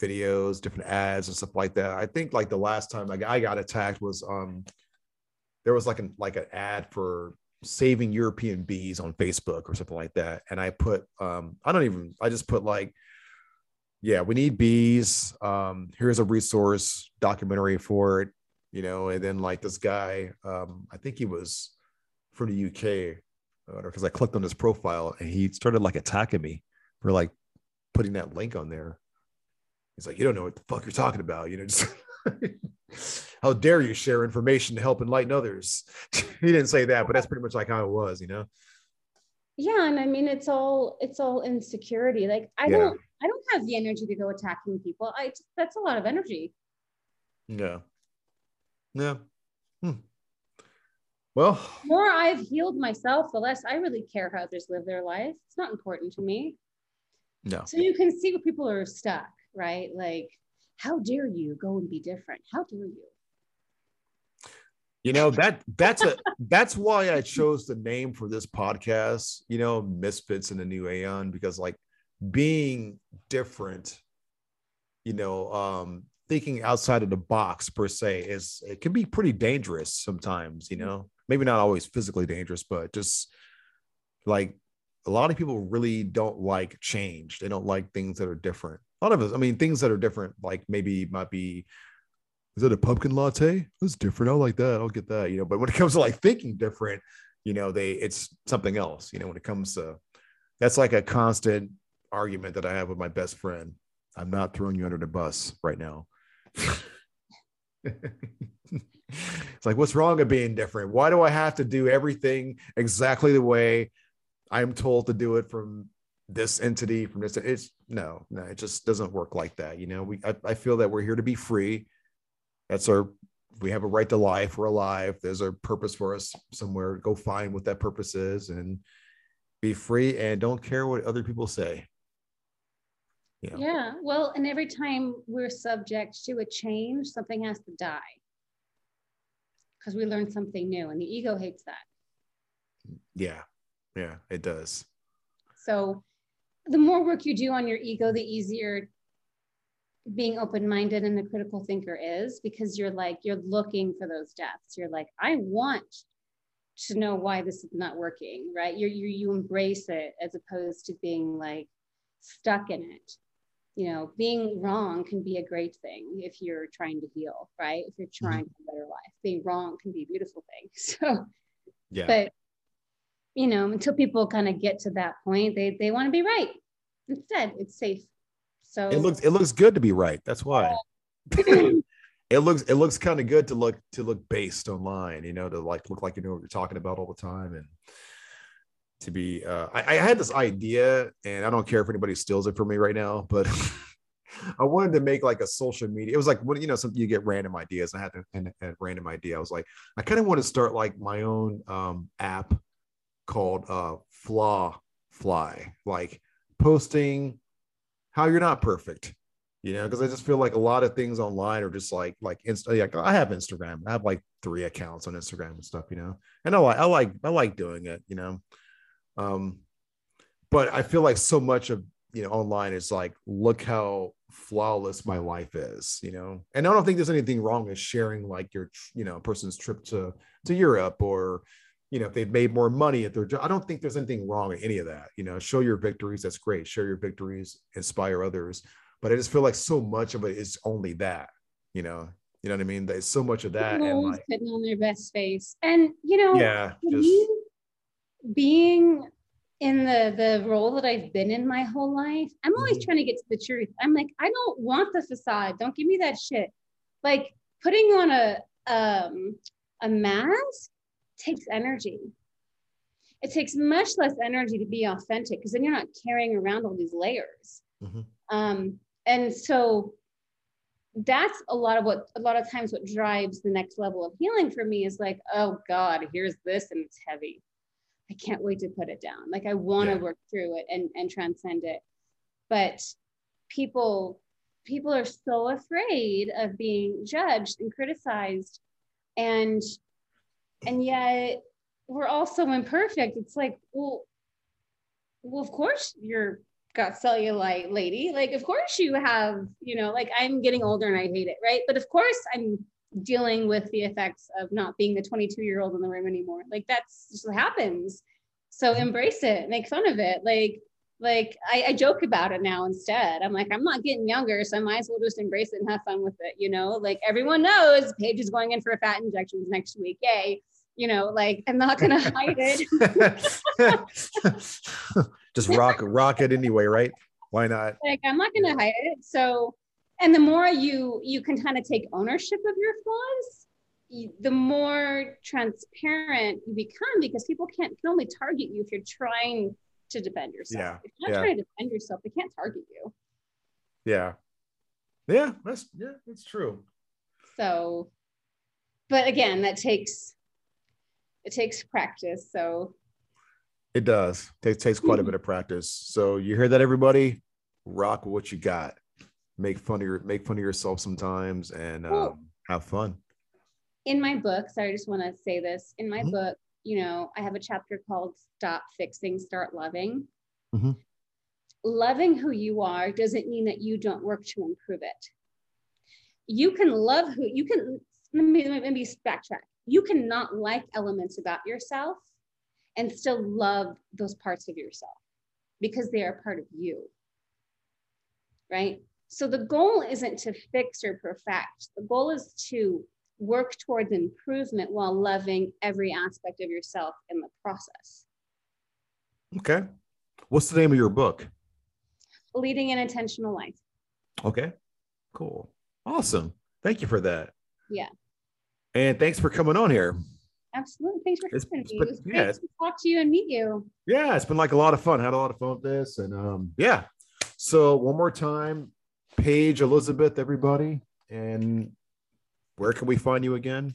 videos different ads and stuff like that i think like the last time like i got attacked was um there was like an like an ad for saving European bees on Facebook or something like that. And I put um I don't even I just put like yeah, we need bees. Um here's a resource documentary for it, you know, and then like this guy um I think he was from the UK because I clicked on his profile and he started like attacking me for like putting that link on there. He's like, you don't know what the fuck you're talking about, you know, just *laughs* how dare you share information to help enlighten others? *laughs* he didn't say that, but that's pretty much like how it was, you know? Yeah. And I mean, it's all, it's all insecurity. Like I yeah. don't, I don't have the energy to go attacking people. I, that's a lot of energy. Yeah. Yeah. Hmm. Well, the more I've healed myself, the less I really care how others live their life. It's not important to me. No. So you can see where people are stuck, right? Like how dare you go and be different? How dare you? You know that that's a *laughs* that's why I chose the name for this podcast. You know, misfits in the new aeon because like being different, you know, um, thinking outside of the box per se is it can be pretty dangerous sometimes. You mm. know, maybe not always physically dangerous, but just like a lot of people really don't like change. They don't like things that are different a lot of us, I mean, things that are different, like maybe might be, is it a pumpkin latte? That's different. I like that. I'll get that, you know. But when it comes to like thinking different, you know, they it's something else, you know, when it comes to that's like a constant argument that I have with my best friend. I'm not throwing you under the bus right now. It's like, what's wrong with being different? Why do I have to do everything exactly the way I'm told to do it from this entity from this it's no no it just doesn't work like that you know? We I, I, feel that we're here to be free. That's our we have a right to life. We're alive. There's a purpose for us somewhere. Go find what that purpose is and be free and don't care what other people say yeah. Yeah well and every time we're subject to a change something has to die. Because we learn something new and the ego hates that. Yeah yeah it does. So the more work you do on your ego, the easier being open-minded and the critical thinker is because you're like you're looking for those deaths. You're like i want to know why this is not working right? You're, you you embrace it as opposed to being like stuck in it you know being wrong can be a great thing if you're trying to heal right if you're trying mm-hmm. to better life being wrong can be a beautiful thing *laughs* so yeah but you know, until people kind of get to that point, they they want to be right. Instead, it's safe. So it looks it looks good to be right. That's why. *laughs* *laughs* it looks it looks kind of good to look to look based online, you know, to like look like you know what you're talking about all the time and to be uh I, I had this idea and I don't care if anybody steals it from me right now, but *laughs* I wanted to make like a social media. It was like when you know, some you get random ideas. I had a, a random idea. I was like, I kind of want to start like my own um, app called uh, Flaw Fly, like posting how you're not perfect, you know, because I just feel like a lot of things online are just like like Insta. Like I have Instagram, I have like three accounts on Instagram and stuff, you know, and I like I like I like doing it, you know, um, but I feel like so much of you know online is like look how flawless my life is you know and i don't think there's anything wrong with sharing like your you know a person's trip to to europe or you know, if they've made more money at their job. I don't think there's anything wrong with any of that. You know, show your victories. That's great. Share your victories, inspire others. But I just feel like so much of it is only that, you know, you know what I mean? There's so much of that. and like, putting on their best face. And, you know, yeah, just being in the the role that I've been in my whole life, I'm always Mhm. trying to get to the truth. I'm like, I don't want the facade. Don't give me that shit. Like putting on a um a mask takes energy. It takes much less energy to be authentic because then you're not carrying around all these layers. Mhm. Um, and so that's a lot of what a lot of times what drives the next level of healing for me is like, oh God, here's this and it's heavy. I can't wait to put it down. Like I want to Yeah. work through it and, and transcend it. But people people are so afraid of being judged and criticized. And and yet we're all so imperfect. It's like, well, well, of course you're got cellulite lady. Like, of course you have, you know, like I'm getting older and I hate it, right? But of course I'm dealing with the effects of not being the 22 year old in the room anymore. Like that's just what happens. So embrace it, make fun of it. Like, like I, I joke about it now instead. I'm like, I'm not getting younger, so I might as well just embrace it and have fun with it. You know, like everyone knows Paige is going in for a fat injections next week. Yay. You know, like I'm not gonna hide it. *laughs* Just rock rock it anyway, right? Why not? like i'm not going to hide it so and the more you you can kind of take ownership of your flaws you, the more transparent you become because people can't can only target you if you're trying to defend yourself Yeah, if you're not yeah. trying to defend yourself they can't target you Yeah. Yeah, that's yeah, that's true. so but again that takes it takes practice so It does. It takes quite a bit of practice. So you hear that, everybody? Rock what you got. Make fun of your make fun of yourself sometimes and um, have fun. in my book, so I just want to say this in my Mhm. book, you know, I have a chapter called Stop Fixing, Start Loving. Mhm. Loving who you are doesn't mean that you don't work to improve it. You can love who you can, let me, let me backtrack. You cannot like elements about yourself and still love those parts of yourself because they are part of you. Right? So the goal isn't to fix or perfect. The goal is to work towards improvement while loving every aspect of yourself in the process. Okay. What's the name of your book? Leading an intentional life. Okay. Cool. Awesome. Thank you for that. Yeah. And thanks for coming on here. Absolutely. Thanks for having it's me. It was great yeah, it's- to talk to you and meet you. Yeah, it's been like a lot of fun. Had a lot of fun with this. And um, yeah. So one more time, Paige Elizabeth, everybody. And where can we find you again?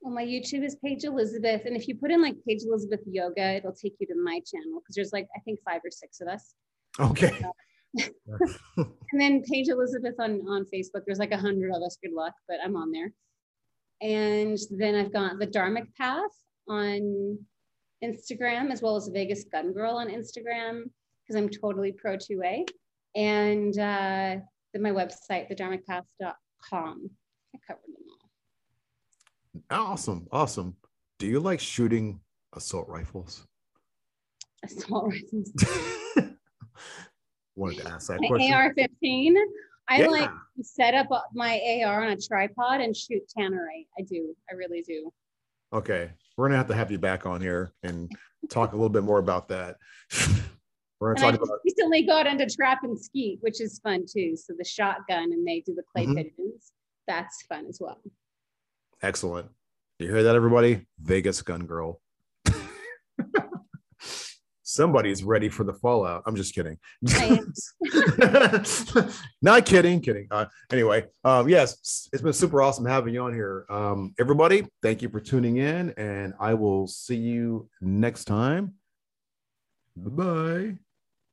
Well, my YouTube is Paige Elizabeth. And if you put in like Paige Elizabeth Yoga, it'll take you to my channel because there's like, I think five or six of us. Okay. *laughs* And then Paige Elizabeth on, on Facebook. There's like a hundred of us. Good luck, but I'm on there. And then I've got the Dharmic Path on Instagram, as well as Vegas Gun Girl on Instagram, because I'm totally pro 2A. And uh, then my website, thedharmicpath.com. I covered them all. awesome. Awesome. Do you like shooting assault rifles? Assault rifles. *laughs* Wanted to ask that My question. AR-15. I Yeah. like to set up my AR on a tripod and shoot tannerite. I do. I really do. Okay. We're gonna have to have you back on here and talk a little bit more about that. *laughs* We're gonna I talk just about recently got into trap and skeet, which is fun too. So the shotgun and they do the clay Mhm. pigeons. That's fun as well. excellent. You hear that, everybody? Vegas gun girl. *laughs* Somebody's ready for the fallout. I'm just kidding. I *laughs* Not kidding, kidding. Uh, anyway, um, yes, it's been super awesome having you on here. Um, everybody, thank you for tuning in, and I will see you next time. Bye bye.